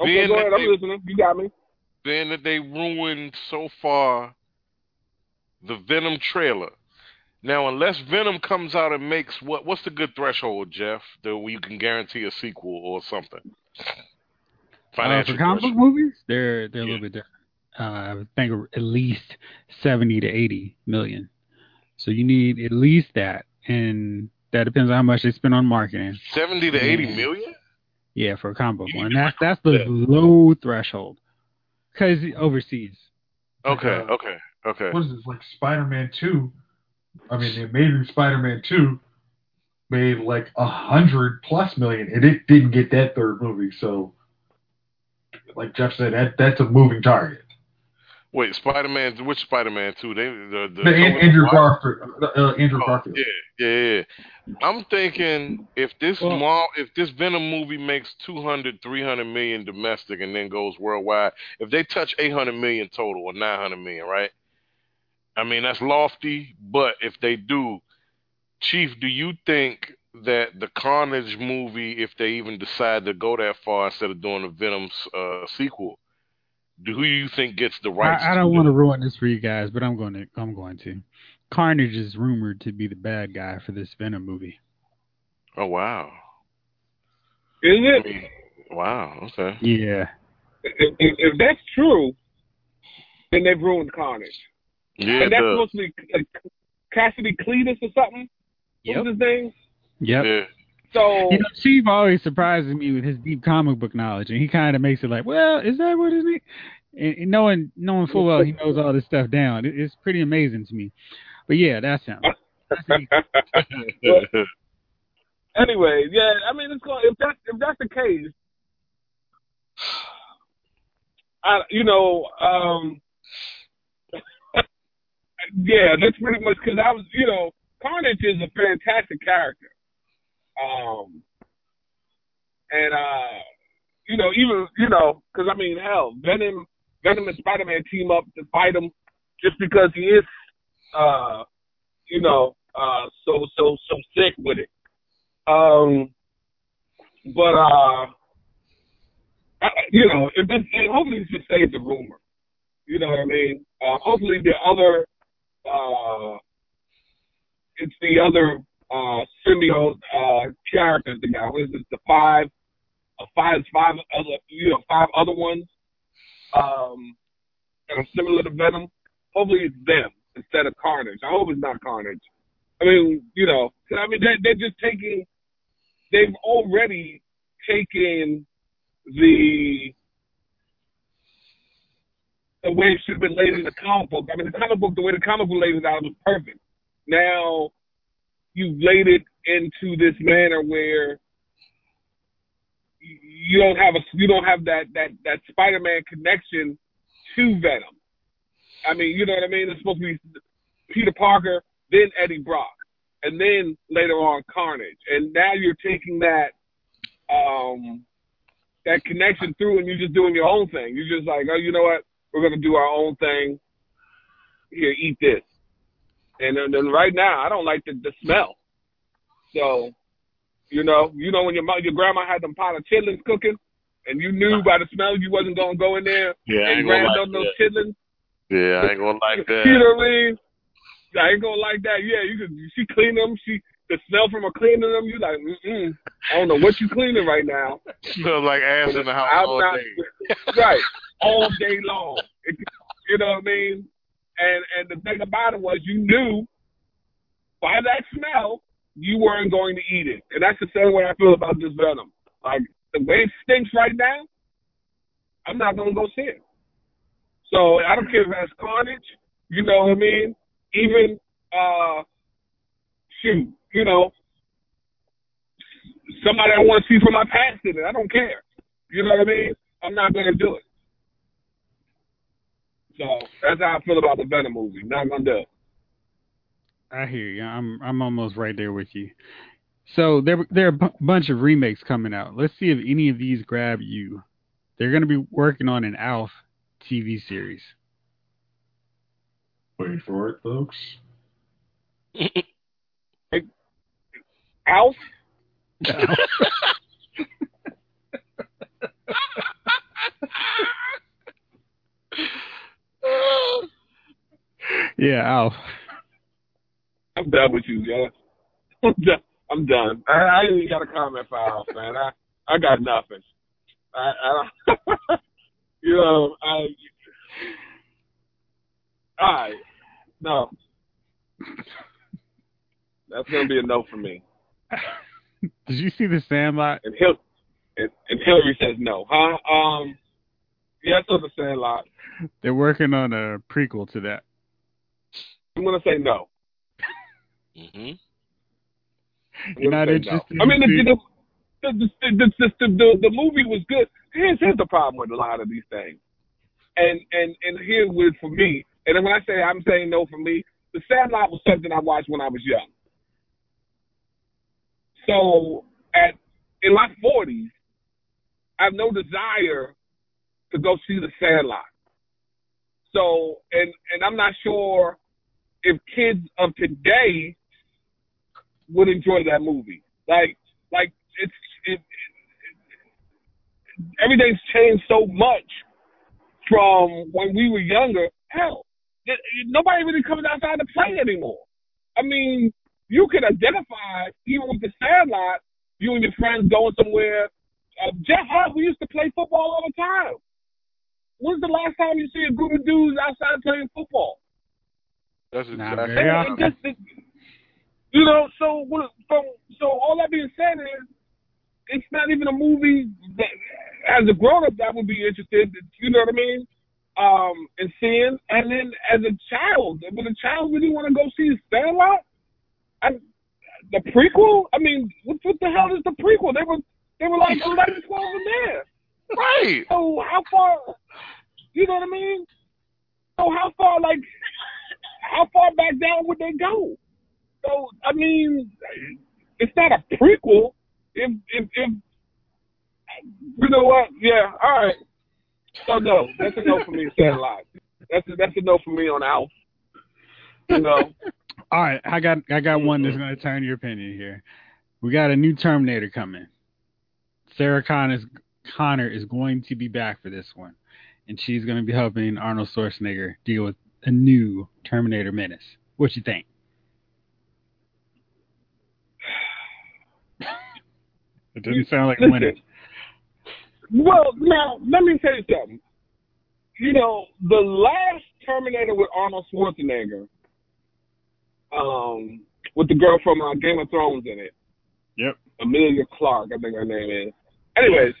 okay, being go ahead. I'm they- listening. You got me. being that they ruined so far the Venom trailer. Now, unless Venom comes out and makes what what's the good threshold, Jeff, that you can guarantee a sequel or something? Uh, Financial for comic book movies, they're they're a little bit different. Uh, I think at least seventy to eighty million. So you need at least that, and that depends on how much they spend on marketing. seventy to eighty Yeah. million. Yeah, for a comic book one, that's that's the that. low threshold. Because overseas, Okay, uh, okay, okay. what is this like Spider-Man Two? I mean, the Amazing Spider-Man Two made like a hundred plus million, and it didn't get that third movie. So, like Jeff said, that that's a moving target. Wait, Spider Man. Which Spider Man two? They the, the The An- Andrew Garfield. Uh, Andrew Oh, Garfield. yeah, yeah, yeah. I'm thinking if this Well- if this Venom movie makes 200, 300 million domestic and then goes worldwide, if they touch 800 million total or 900 million, right? I mean, that's lofty, but if they do, Chief, do you think that the Carnage movie, if they even decide to go that far instead of doing the Venom uh, sequel, do who you think gets the rights? I, I don't want to ruin this for you guys, but I'm going to. I'm going to. Carnage is rumored to be the bad guy for this Venom movie. Oh wow, Is I it? mean, wow, okay. Yeah. If, if, if that's true, then they've ruined Carnage. Yeah, and that's the- supposed to be like, Cassidy Cletus or something. What was his name? Yep. yeah. So You know, Steve always surprises me with his deep comic book knowledge, and he kind of makes it like, well, is that what it is? And, and knowing knowing full well he knows all this stuff down, it, it's pretty amazing to me. But yeah, that's him. That's- anyway, yeah, I mean, it's going. If that if that's the case, I you know, um, yeah, that's pretty much because I was, you know, Carnage is a fantastic character, um, and uh, you know, even you know, because I mean, hell, Venom, Venom and Spider Man team up to fight him just because he is, uh, you know, uh, so so so sick with it. Um, but uh, I, you know, this, and hopefully this just stays a rumor. You know what I mean? Uh, hopefully the other, uh, it's the other uh, symbiote uh, characters. The guy, what is it? The five, uh, five, five other, you know, five other ones um, that are similar to Venom. Hopefully it's them instead of Carnage. I hope it's not Carnage. I mean, you know, I mean, they're, they're just taking, they've already taken the, the way it should have been laid in the comic book. I mean, the comic book, the way the comic book laid it out was perfect. Now, you've laid it into this manner where you don't have a, you don't have that, that, that Spider-Man connection to Venom. I mean, you know what I mean? It's supposed to be Peter Parker, then Eddie Brock, and then later on Carnage. And now you're taking that um that connection through and you're just doing your own thing. You're just like, oh, you know what? We're gonna do our own thing. Here, eat this. And then, then right now, I don't like the, the smell. So, you know, you know when your your grandma had them pot of chitlins cooking, and you knew by the smell you wasn't gonna go in there Yeah, I and ain't gonna grab like those chitlins. Yeah, I ain't gonna like that. You know what I mean? I ain't gonna like that. Yeah, you could. She clean them. She the smell from her cleaning them. You like, mm I don't know what you cleaning right now. Smells like ass in the house I'm all not day. right all day long. It, you know what I mean? And and the thing about it was, you knew by that smell you weren't going to eat it, and that's the same way I feel about this venom. Like the way it stinks right now, I'm not gonna go see it. So I don't care if that's carnage. You know what I mean? Even uh, shoot, you know, somebody I want to see from my past in it. I don't care. You know what I mean? I'm not gonna do it. So that's how I feel about the Venom movie. Not gonna do it. I hear you. I'm I'm almost right there with you. So there there are a bunch of remakes coming out. Let's see if any of these grab you. They're going to be working on an Alf TV series. Wait for it, folks. Alf? yeah, Alf. I'm done with you, guys. I'm done. I'm done. I, I ain't even got a comment for Alf, man. I I got nothing. I, I don't, you know, I. All right, no. That's gonna be a no for me. Did you see the Sandlot? And Hil- and, and Hillary says no, huh? Um, yes, I understand a lot. They're working on a prequel to that. I'm gonna say no. hmm I'm You're not say interested. No. I mean, the the, the, the, the, the, the, the movie was good. Here's, here's the problem with a lot of these things. And and and here's what for me. And when I say I'm saying no for me, The Sandlot was something I watched when I was young. So at in my 40s, I have no desire to go see The Sandlot. So and and I'm not sure if kids of today would enjoy that movie. Like like it's it, it, everything's changed so much from when we were younger. Hell, nobody really comes outside to play anymore. I mean, you can identify even with the Sandlot. You and your friends going somewhere. Uh, Jeff Hart, we used to play football all the time. When's the last time you see a group of dudes outside playing football? That's Not exactly. very it just, it, you know, so from so all that being said is, it's not even a movie that, as a grown up, that would be interested. You know what I mean? Um, and seeing, and then as a child, would a child really want to go see the Sandlot? I, the prequel? I mean, what, what the hell is the prequel? They were they were like eleven, twelve in there. Right. So how far? You know what I mean? So how far, like, how far back down would they go? So I mean, it's not a prequel. If if if you know what? Yeah, all right. So no, that's a no for me. Say a lot. That's a, that's a no for me on Alf. You know, All right, I got I got one that's mm-hmm. going to turn your opinion here. We got a new Terminator coming. Sarah Connor Connor is going to be back for this one, and she's going to be helping Arnold Schwarzenegger deal with a new Terminator menace. What you think? It doesn't sound like Listen. winner. Well, now let me tell you something. You know, the last Terminator with Arnold Schwarzenegger, um, with the girl from uh, Game of Thrones in it, Yep. Emilia Clarke, I think her name is. Anyways,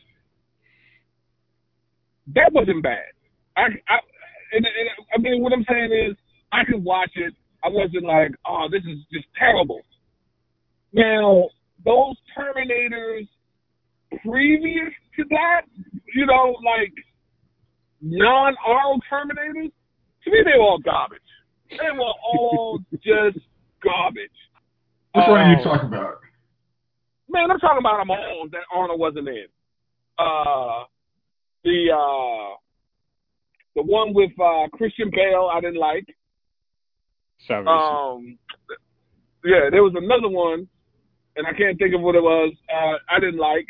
that wasn't bad. I, I, and, and, I mean, what I'm saying is, I could watch it. I wasn't like, oh, this is just terrible. Now, those Terminators previous to that, you know, like non-Arnold Terminators, to me they were all garbage. They were all just garbage. Which one are you Um, talking about? Man, I'm talking about them all that Arnold wasn't in. Uh, the uh, the one with uh, Christian Bale, I didn't like. Salvation. Um, yeah, there was another one, and I can't think of what it was. Uh, I didn't like.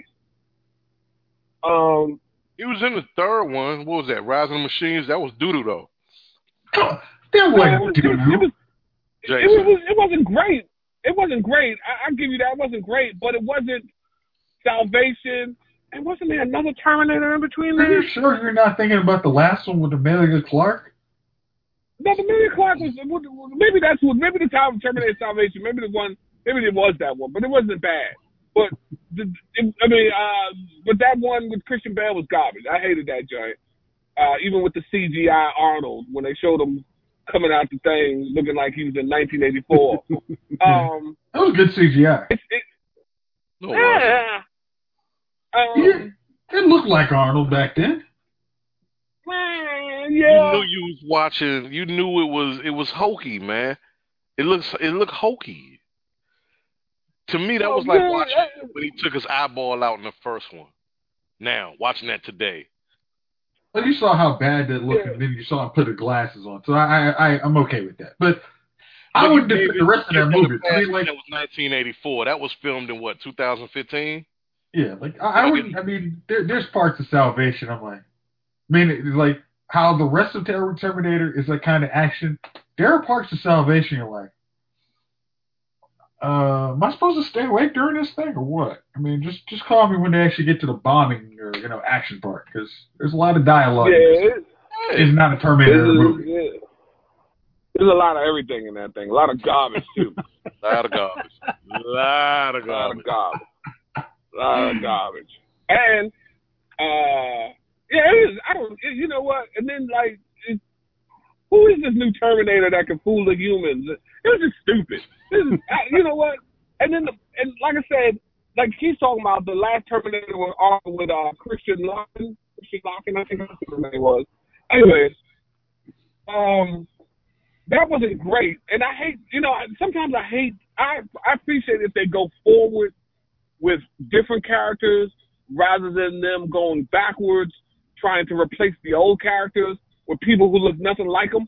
Um, He was in the third one. What was that? Rising of the Machines. That was doodoo though. That it, wasn't was, it, was, it, was, it wasn't great. It wasn't great. I, I give you that. It wasn't great, but it wasn't Salvation. And wasn't there another Terminator in between there? Are you sure you're not thinking about the last one with Emilia Clarke? No, maybe Clark was. Maybe that's what. Maybe the time of Terminator Salvation. Maybe the one. Maybe it was that one, but it wasn't bad. But the, it, I mean, uh, but that one with Christian Bale was garbage. I hated that joint. Uh, even with the CGI Arnold when they showed him coming out the thing looking like he was in 1984. um, That was good CGI. it, it, No, yeah. Um, Yeah, it looked like Arnold back then. man, You knew you was watching. You knew it was it was hokey, man. It looks it looked hokey. To me, that Oh, was like watching when he took his eyeball out in the first one. Now watching that today. But you saw how bad that looked, Yeah. and then you saw him put the glasses on. So I, I, I I'm okay with that. But I wouldn't you defend gave the rest of you that movie. a I pass mean, like, that was 1984. That was filmed in what 2015. yeah, like I, I wouldn't. I mean, there, there's parts of Salvation. I'm like, I mean, like how the rest of Ter- Terminator is like kind of action. There are parts of Salvation you're like, uh, am I supposed to stay awake during this thing or what? I mean, just just call me when they actually get to the bombing or you know action part because there's a lot of dialogue. Yeah, it- It's not a Terminator There's, movie. yeah. There's a lot of everything in that thing. A lot of garbage too. lot of garbage. lot of a lot of garbage. garbage. A lot of garbage. And uh, yeah, it is. I don't. You know what? And then like, it, who is this new Terminator that can fool the humans? It was just stupid. This is, you know what? And then the, and like I said, like he's talking about the last Terminator was uh, with uh, Christian Larkin. Christian Larkin, I think that's what his name was. anyways, um, that wasn't great, and I hate. You know, sometimes I hate. I I appreciate if they go forward with different characters rather than them going backwards, trying to replace the old characters with people who look nothing like them.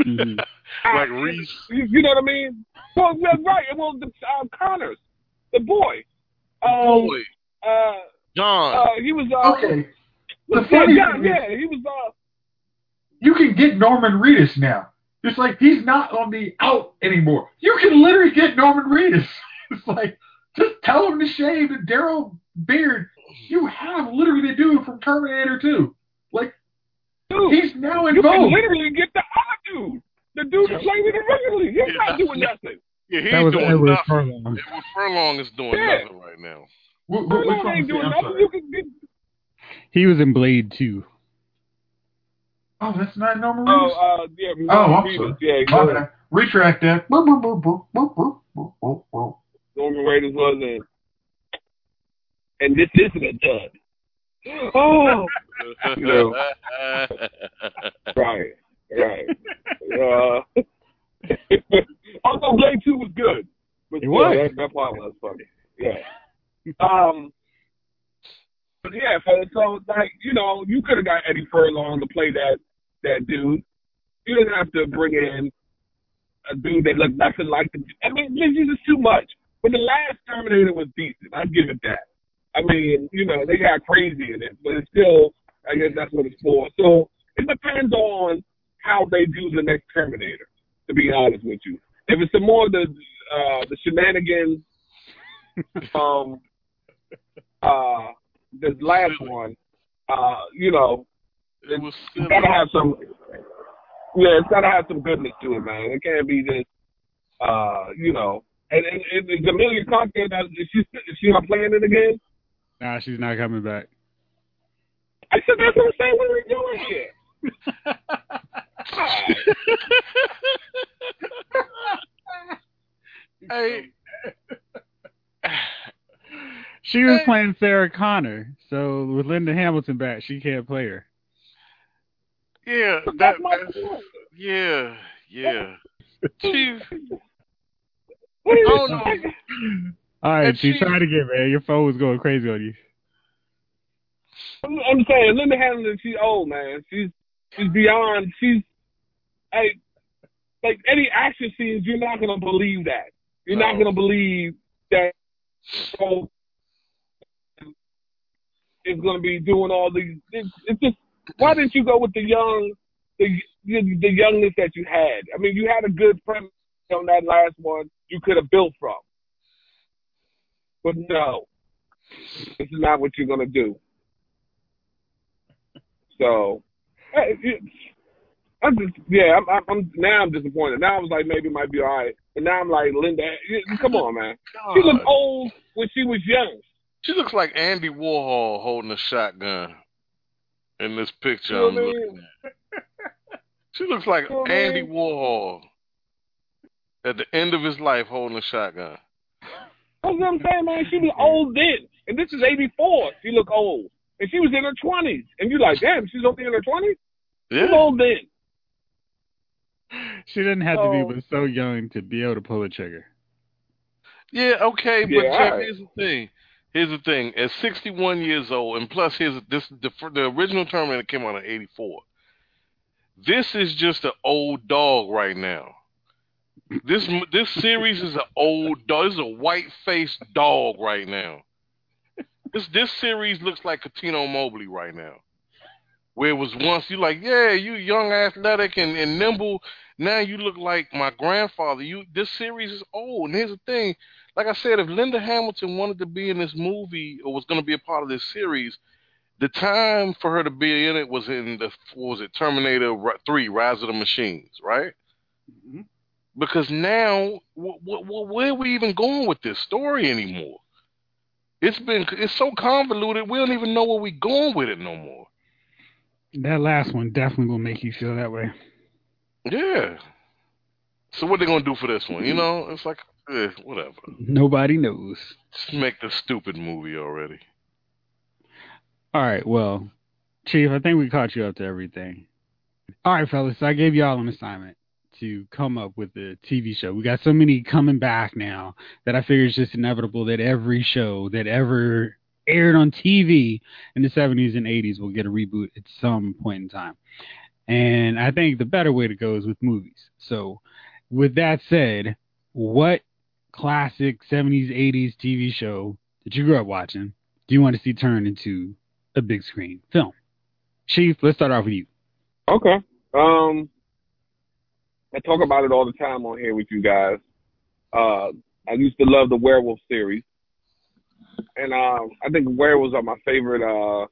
Mhm. Like Reese. You, you know what I mean? Well, yeah, right. Well, the, uh, Connors, the boy. Um, Boy, Uh, John. uh, he was. Uh, Okay. The funny yeah, thing is, yeah, he was. Uh, you can get Norman Reedus now. It's like he's not on the out anymore. You can literally get Norman Reedus. It's like just tell him to shave the Daryl beard. You have literally the dude from Terminator 2. Like dude, he's now you can involved. literally get the other dude, the dude that played it originally. He's Yeah, not doing nothing. yeah, he That ain't was doing Edward nothing. Furlong. Edward Furlong is doing Yeah. nothing right now. Wh- wh- Furlong which one ain't he? doing I'm nothing. You can get. He was in Blade too. Oh, that's not Norman Reedus. Oh, uh, yeah. Oh, I'm Reedus, sorry. Yeah, My Norman, bad. Retract that. Norman Reedus was in. And this isn't a dud. Oh, No. right, right. Uh, although Blade Two was good, but It yeah, was. That, that part was funny. Yeah. Um. But yeah, so, so like you know, you could have got Eddie Furlong to play that that dude. You didn't have to bring in a dude that looked nothing like the. I mean, this is just too much. But the last Terminator was decent. I give it that. I mean, you know, they got crazy in it, but it's still, I guess that's what it's for. So it depends on how they do the next Terminator. To be honest with you, if it's some more of the uh, the shenanigans, um, uh, the last one, uh, you know, it was silly. gotta have some. Yeah, it's gotta have some goodness to it, man. It can't be just, uh, you know. And, and, and is Emilia Clarke there? Is she is she not playing it again? Nah, she's not coming back. I said that's what I'm saying. What are we doing here? hey, She was Hey. playing Sarah Connor, so with Linda Hamilton back, she can't play her. yeah, that, that's my that's, yeah, yeah. She, What are you Oh, no. All right, she she- tried again, man. Your phone was going crazy on you. I'm I'm saying Linda Hamilton, she's old, man. She's she's beyond. She's hey, like any action scenes, you're not gonna believe that. You're not gonna believe that. Oh, is gonna be doing all these. It's, it's just why didn't you go with the young, the the youngness that you had? I mean, you had a good premise on that last one. You could have built from, but no, this is not what you're gonna do. So, I'm just yeah. I'm, I'm, I'm now I'm disappointed. Now I was like maybe it might be all right, but now I'm like Linda. Come on, man. She looked old when she was young. She looks like Andy Warhol holding a shotgun in this picture You know I'm looking at. She looks like You know Andy mean? Warhol at the end of his life holding a shotgun. That's what I'm saying, man. She was old then, and this is '84. She looked old, and she was in her 20s, and you're like, damn, she's only in her 20s. She's Yeah. old then. She didn't have to be oh. but so young to be able to pull a trigger. Yeah, okay, but Yeah, Jeff, alright. here's the thing. Here's the thing. At 61 years old, and plus, here's this the the original Terminator came out in '84. This is just an old dog right now. This this series is an old dog. This is a white faced dog right now. This this series looks like Catino Mobley right now. Where it was once you like, yeah, you young, athletic, and, and nimble. Now you look like my grandfather. You this series is old. And here's the thing, like I said, if Linda Hamilton wanted to be in this movie or was going to be a part of this series, the time for her to be in it was in the what was it Terminator Three: Rise of the Machines, right? Mhm. Because now, wh- wh- where are we even going with this story anymore? It's been it's so convoluted. We don't even know where we're going with it no more. That last one definitely will make you feel that way. Yeah. So what they gonna do for this one? You know, it's like eh, whatever. Nobody knows. Just make the stupid movie already. All right, well, Chief, I think we caught you up to everything. All right, fellas, I gave y'all an assignment to come up with a TV show. We got so many coming back now that I figure it's just inevitable that every show that ever aired on TV in the 70s and 80s will get a reboot at some point in time. And I think the better way to go is with movies. So, with that said, what classic 70s, 80s TV show that you grew up watching do you want to see turned into a big screen film? Chief, let's start off with you. Okay. Um, I talk about it all the time on here with you guys. Uh, I used to love the werewolf series, and um, I think werewolves are my favorite uh,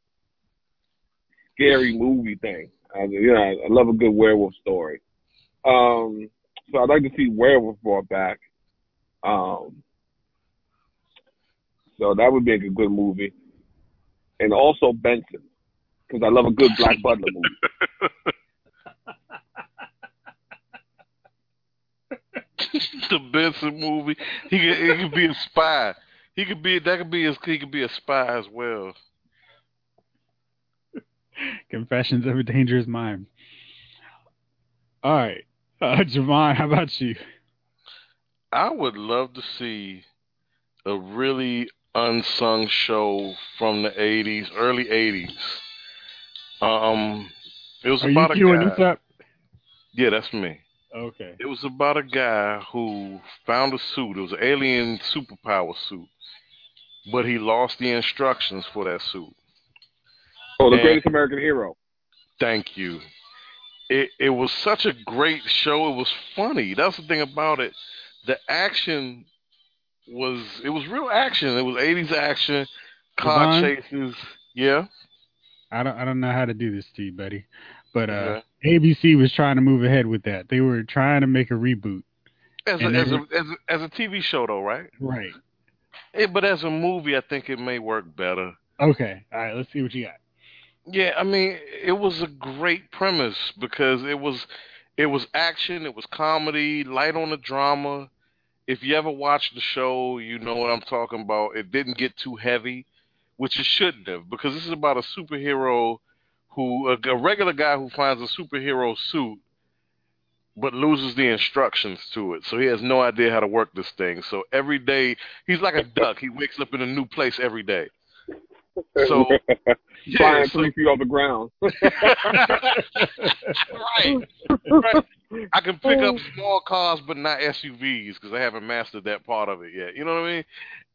scary movie thing. I, you know, I love a good werewolf story. Um, so I'd like to see werewolf brought back. Um, so that would be a good movie, and also Benson because I love a good Black Butler movie. the Benson movie. He could, he could be a spy. He could be that could be his, he could be a spy as well. Confessions of a Dangerous Mind. All right, uh, Jovon, how about you? I would love to see a really unsung show from the '80s, early '80s. Um, it was Are about you a guy. this up? Yeah, that's me. Okay. It was about a guy who found a suit. It was an alien superpower suit, but he lost the instructions for that suit. Oh, the And- greatest American hero. Thank you. It it was such a great show. It was funny. That's the thing about it. The action was it was real action. It was eighties action, car Devon? chases. Yeah. I don't I don't know how to do this to you, buddy. But uh Okay. ABC was trying to move ahead with that. They were trying to make a reboot. As a, And as, a, as a as a TV show though, right? Right. Eh, but as a movie, I think it may work better. Okay. All right, let's see what you got. Yeah, I mean, it was a great premise because it was it was action, it was comedy, light on the drama. If you ever watched the show, you know what I'm talking about. It didn't get too heavy, which it shouldn't have, because this is about a superhero who a, a regular guy who finds a superhero suit but loses the instructions to it. So he has no idea how to work this thing. So every day he's like a duck. He wakes up in a new place every day. So yeah, Flying so- three feet off the ground. right. right. I can pick up small cars, but not SUVs because I haven't mastered that part of it yet. You know what I mean?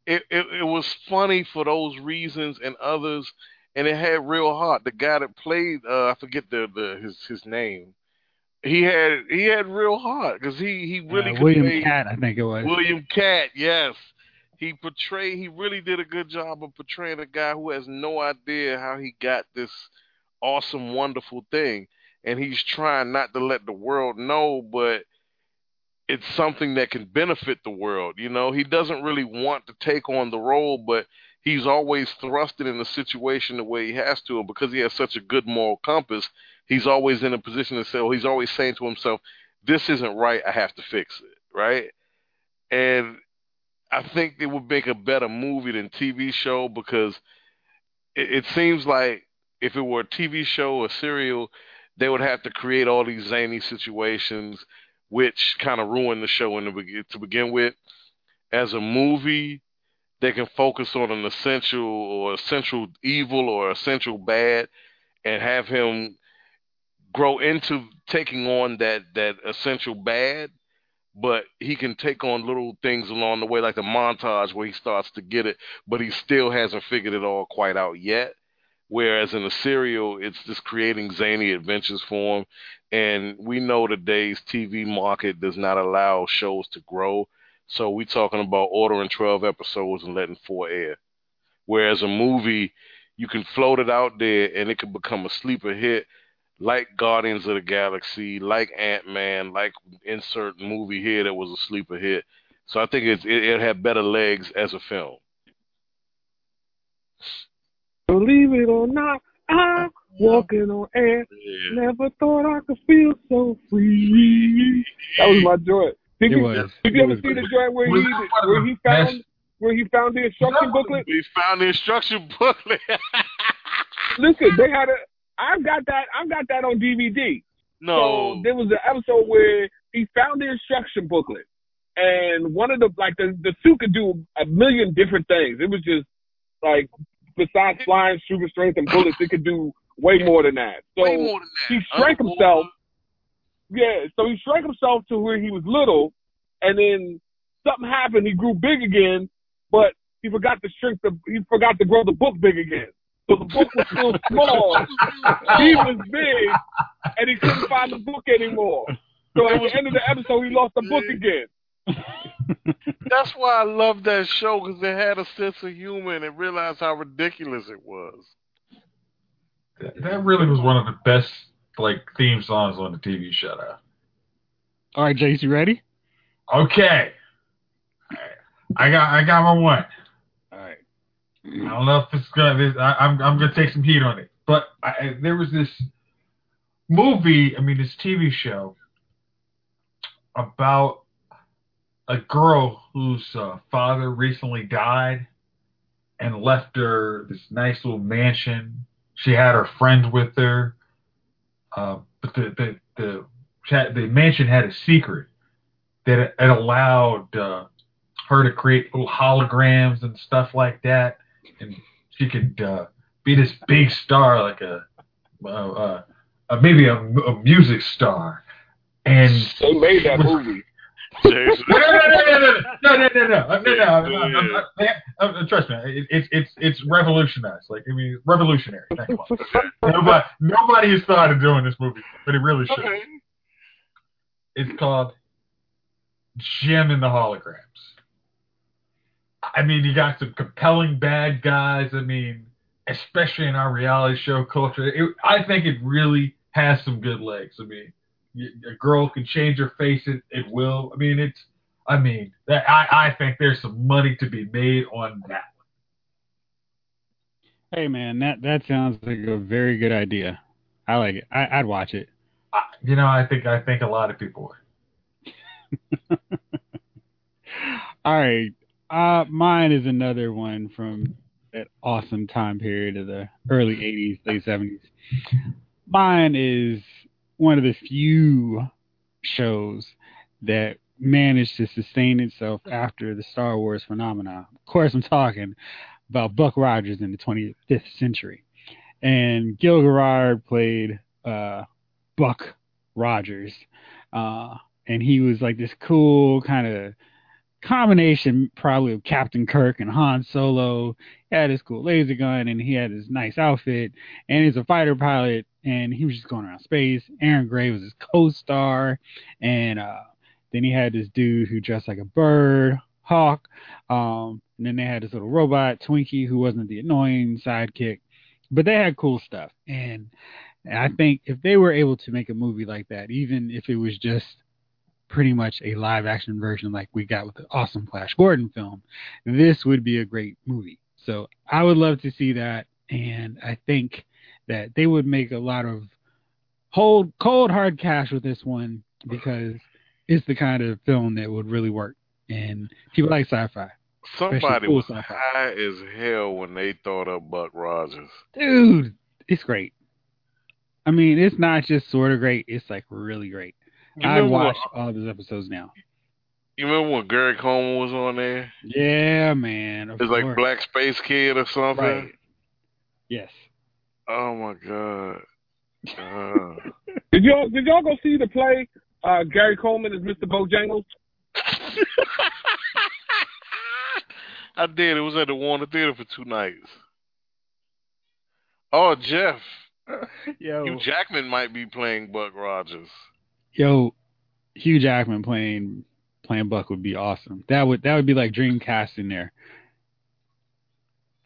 It, it it was funny for those reasons and others, and it had real heart. The guy that played, uh, I forget the, the his his name. He had he had real heart because he he really Uh, William Katt, I think it was. William Katt, yes. He portrayed he really did a good job of portraying a guy who has no idea how he got this awesome, wonderful thing. And he's trying not to let the world know, but it's something that can benefit the world. You know, he doesn't really want to take on the role, but he's always thrusted in a situation the way he has to, and because he has such a good moral compass, he's always in a position to say, well, he's always saying to himself, This isn't right, I have to fix it. Right? And I think it would make a better movie than TV show because it, it seems like if it were a TV show or serial, they would have to create all these zany situations, which kind of ruin the show in the to begin with. As a movie, they can focus on an essential or essential evil or essential bad, and have him grow into taking on that that essential bad but he can take on little things along the way, like the montage where he starts to get it, but he still hasn't figured it all quite out yet. Whereas in the serial, it's just creating zany adventures for him. And we know today's TV market does not allow shows to grow. So we're talking about ordering 12 episodes and letting four air. Whereas a movie, you can float it out there and it can become a sleeper hit like Guardians of the Galaxy, like Ant Man, like insert movie here that was a sleeper hit. So I think it's, it, it had better legs as a film. Believe it or not, I'm walking on air. Yeah. Never thought I could feel so free. That was my joy. Did It you, was. did you ever see the joint where he that one of where he found best- where he found the instruction booklet? He found the instruction booklet. Listen, they had a I've got that. I've got that on DVD. No. So there was an episode where he found the instruction booklet, and one of the like the the suit could do a million different things. It was just like besides flying, super strength, and bullets, it could do way more than that. So Way more than that. he shrank Uncle- himself. Yeah, so he shrank himself to where he was little, and then something happened. He grew big again, but he forgot to shrink the. He forgot to grow the book big again. So the book was still small. he was big, and he couldn't find the book anymore. So at the end of the episode, he lost the book again. That's why I love that show because it had a sense of humor and it realized how ridiculous it was. That, that really was one of the best like theme songs on the TV show. All right, Jayce, you ready? Okay, I got I got my one. All right. I don't know if it's gonna. This, I, I'm I'm gonna take some heat on it, but I, I, there was this movie. I mean, this TV show about a girl whose uh, father recently died and left her this nice little mansion. She had her friend with her, uh, but the the the she the mansion had a secret that it, it allowed uh, her to create little holograms and stuff like that, and she could uh, be this big star, like a uh, uh, uh, maybe a, a music star, and They made that movie. Jason. no, no, no, no, no, no, no, no, no, no, no, no. I'm- Trust me, it- it's it's it's revolutionized. Like I mean, revolutionary. Nobody nobody has thought of doing this movie, but it really should. Okay. It's called Jem and the Holograms. I mean, you got some compelling bad guys. I mean, especially in our reality show culture, it, I think it really has some good legs. I mean, a girl can change her face It at will. I mean, it's. I mean, that, I I think there's some money to be made on that. Hey, man, that that sounds like a very good idea. I like it. I, I'd watch it. I, you know, I think I think a lot of people would. All right. Uh, mine is another one from that awesome time period of the early 80s, late 70s. Mine is one of the few shows that managed to sustain itself after the Star Wars phenomena. Of course, I'm talking about Buck Rogers in the 25th century. And Gil Gerard played uh, Buck Rogers. Uh, and he was like this cool kind of combination probably of Captain Kirk and Han Solo. He had his cool laser gun and he had his nice outfit and he's a fighter pilot and he was just going around space. Erin Gray was his co-star and uh, then he had this dude who dressed like a bird, Hawk. Um, and then they had this little robot, Twinkie, who wasn't the annoying sidekick. But they had cool stuff. And I think if they were able to make a movie like that, even if it was just pretty much a live action version like we got with the awesome Flash Gordon film, this would be a great movie. So I would love to see that, and I think that they would make a lot of hold cold hard cash with this one because it's the kind of film that would really work, and people like sci-fi. Somebody cool was sci-fi. high as hell when they thought of Buck Rogers. Dude, it's great. I mean, it's not just sort of great; it's like really great. You I'd watch when, all of those episodes now. you remember when Gary Coleman was on there? Yeah, man. of It's like. Black Space Kid or something. Right. Yes. Oh my god. Uh, Did y'all did y'all go see the play? Uh, Gary Coleman is Mr. Bojangles. I did. It was at the Warner Theater for two nights. Oh, Jeff. Yo, Hugh Jackman might be playing Buck Rogers. Yo, Hugh Jackman playing playing Buck would be awesome. That would that would be like Dreamcast in there.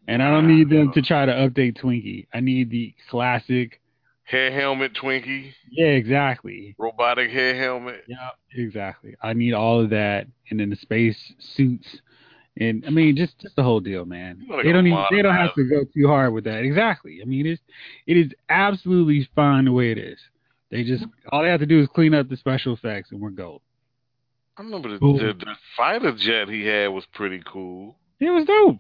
And I don't need them to try to update Twinkie. I need the classic. Hair helmet Twinkie, Yeah, exactly. robotic hair helmet. Yeah, exactly. I need all of that, and then the space suits, and I mean, just just the whole deal, man. They don't even they don't have to go too hard with that. Exactly. I mean, it's it is absolutely fine the way it is. They just all they have to do is clean up the special effects, and we're gold. I remember the, the, the fighter jet he had was pretty cool. It was dope.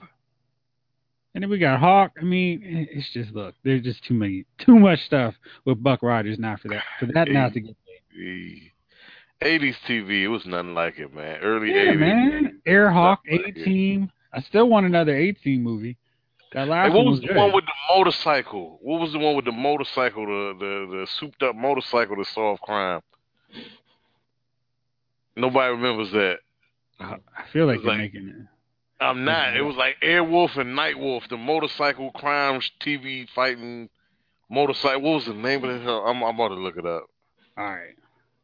And then we got Hawk. I mean, it's just look, there's just too many, too much stuff with Buck Rogers. Not for that, for that not to get. 80s TV, it was nothing like it, man. Early eighties, Yeah, 80s. man. Air Hawk, Nothing A like it. Team. I still want another A Team movie. That last Hey, what one was was the good. one with the motorcycle? What was the one with the motorcycle, the the, the souped up motorcycle to solve crime? Nobody remembers that. I I feel like It was they're like- making it. I'm not. It was like Airwolf and Nightwolf, the motorcycle crime TV fighting motorcycle. What was the name of the hell? I'm, I'm about to look it up. All right,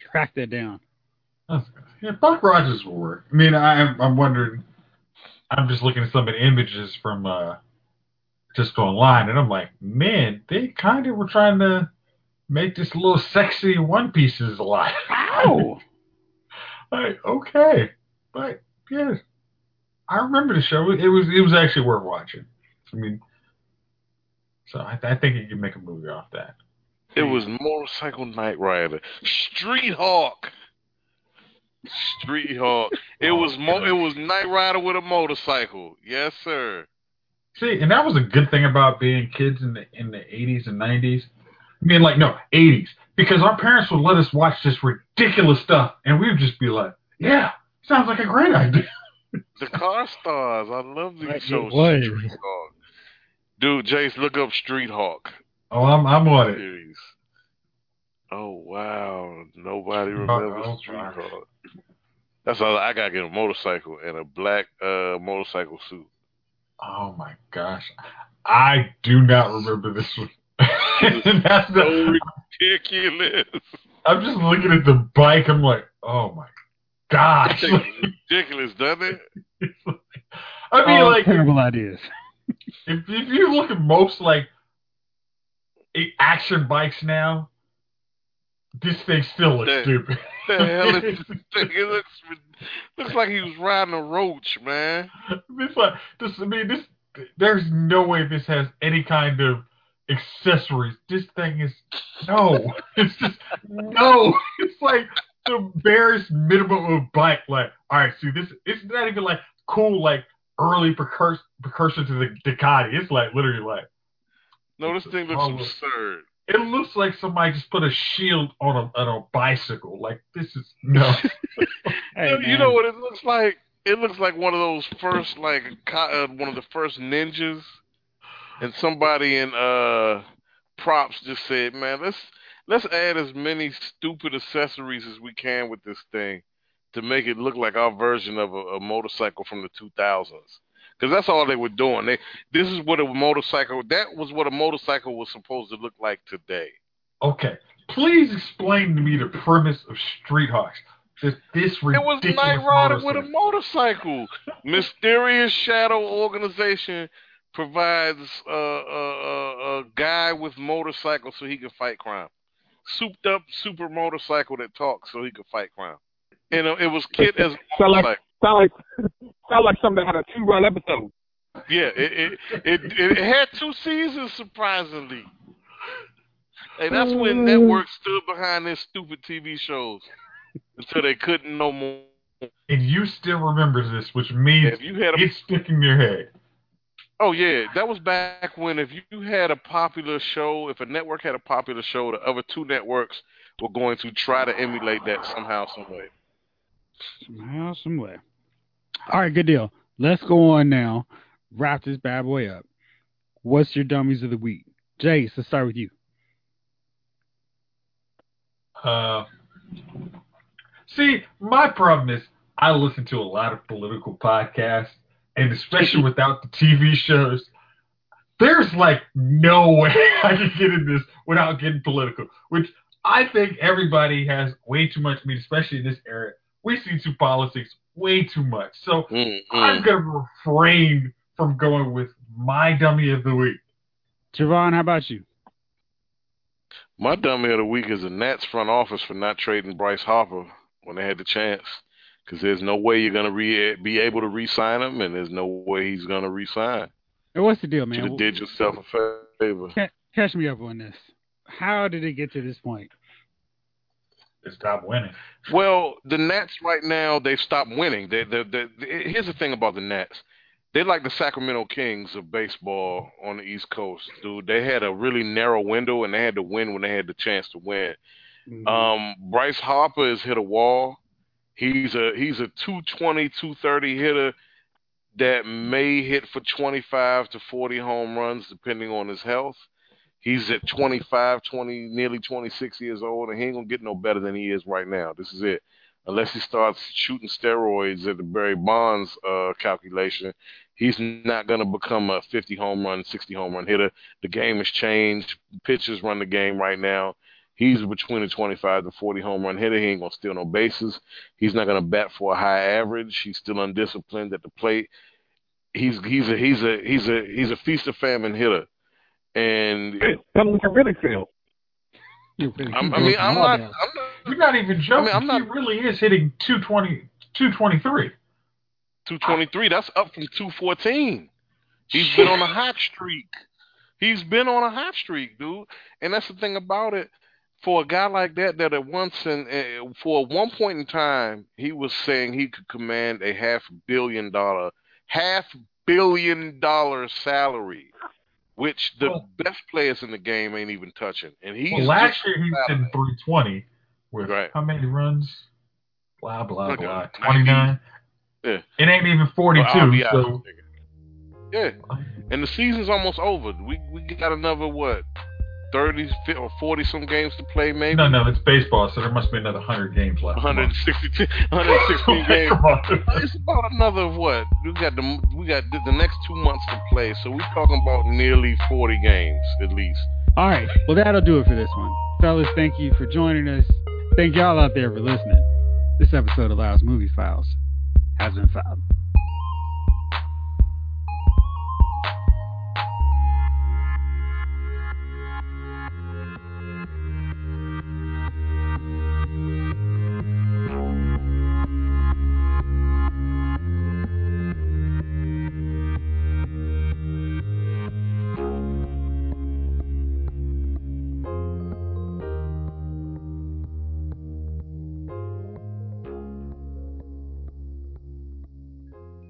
track that down. Yeah, Buck Rogers will work. I mean, I'm I'm wondering. I'm just looking at some of the images from uh, just go online, and I'm like, man, they kind of were trying to make this little sexy One Pieces alive. Ow! like, okay, but yeah, I remember the show. It was it was actually worth watching. I mean, so I, I think you can make a movie off that. It was Motorcycle Knight Rider, Street Hawk, Street Hawk. It oh, was mo- it was Knight Rider with a motorcycle. Yes, sir. See, and that was a good thing about being kids in the in the 80s and 90s. I mean, like no 80s, because our parents would let us watch this ridiculous stuff, and we would just be like, "Yeah, sounds like a great idea." The Car Stars. I love these Like it shows. Street Hawk. Dude, Jayce, look up Street Hawk Oh, I'm I'm on it. series. Oh wow, nobody remembers oh, Street. Hawk. That's all. I gotta get a motorcycle and a black uh motorcycle suit. Oh my gosh, I do not remember this one. That's So the, ridiculous. I'm just looking at the bike. I'm like, oh my gosh. ridiculous, doesn't it? I mean, All like, terrible ideas. if, if you look at most like action bikes now, this thing still looks That- stupid. The hell is this thing? It looks looks like he was riding a roach, man. this like this. I mean, this. There's no way this has any kind of accessories. This thing is no. It's just no. It's like the barest minimum of bike. Like, all right, see this. It's not even like cool. Like early precursor precursor to the Ducati. It's like literally like. No, this thing looks absurd. It looks like somebody just put a shield on a on a bicycle. Like this is no. Hey, you, you man. know what it looks like? It looks like one of those first, like uh, one of the first ninjas, and somebody in uh props just said, "Man, let's let's add as many stupid accessories as we can with this thing to make it look like our version of a, a motorcycle from the 2000s." Because that's all they were doing. They this is what a motorcycle that was what a motorcycle was supposed to look like today. okay, please explain to me the premise of Street Hawks. This this It was Knight Rider with a motorcycle. Mysterious Shadow Organization provides uh, a, a, a guy with motorcycle so he can fight crime. Souped up super motorcycle that talks so he can fight crime. You uh, know, it was Kid as a like motorcycle. Sound like sound like something that had a two run episode. Yeah, it it, it it had two seasons surprisingly. And that's when mm. networks stood behind their stupid TV shows until they couldn't no more. and you still remember this, which means If you had a it's sticking in your head. Oh yeah, that was back when if you had a popular show, if a network had a popular show, the other two networks were going to try to emulate that somehow, some way. Somehow, some way. All right, good deal. Let's go on now. Wrap this bad boy up. What's your dummies of the week? Jayce, let's start with you. Uh, see, my problem is I listen to a lot of political podcasts, and especially without the TV shows, there's like no way I can get in this without getting political. Which I think everybody has way too much. I mean, especially in this era, we see to politics way too much. So Mm, I'm mm. gonna refrain from going with my dummy of the week. Jovon, how about you? My dummy of the week is the Nats front office for not trading Bryce Harper when they had the chance. Because there's no way you're gonna re- be able to re-sign him, and there's no way he's gonna re-sign. Hey, what's the deal, man? have did yourself a favor. Catch me up on this. How did it get to this point? To stop winning. Well, the Nats right now they've stopped winning. They, they, they, here's the thing about the Nats: they're like the Sacramento Kings of baseball on the East Coast, dude. They had a really narrow window and they had to win when they had the chance to win. Mhm. Um, Bryce Harper has hit a wall. He's a he's a 220, 230 hitter that may hit for 25 to 40 home runs depending on his health. He's at 25, 20, nearly 26 years old, and he ain't gonna get no better than he is right now. This is it. Unless he starts shooting steroids at the Barry Bonds uh, calculation, he's not gonna become a 50 home run, 60 home run hitter. The game has changed. Pitchers run the game right now. He's between a 25 to 40 home run hitter. He ain't gonna steal no bases. He's not gonna bat for a high average. He's still undisciplined at the plate. He's he's a he's a he's a he's a feast of famine hitter. And Tell them what you really feel. I'm, I mean, I'm not, down. I'm not You're not even joking. I'm not- He really is hitting 220, 223. 223. That's up from 214. He's been on a hot streak. He's been on a hot streak, dude. And that's the thing about it. For a guy like that, that at once and uh, for one point in time, he was saying he could command a half billion dollar, half billion dollar salary, which the Well- best players in the game ain't even touching. And he's Well, last year he was hitting 320 with Right. how many runs? Blah blah blah. uh, 29. Yeah. It ain't even 42. Well, so yeah. And the season's almost over. We we got another what, thirty or forty some games to play, maybe. no, no, it's baseball, so there must be another 100 games left. Come on. 162, 116 games. It's about another what? We got the we got the, the next two months to play, so we're talking about nearly 40 games at least. All right. Well, that'll do it for this one. Fellas, thank you for joining us. Thank y'all out there for listening. This episode of Lyle's Movie Files has been filed.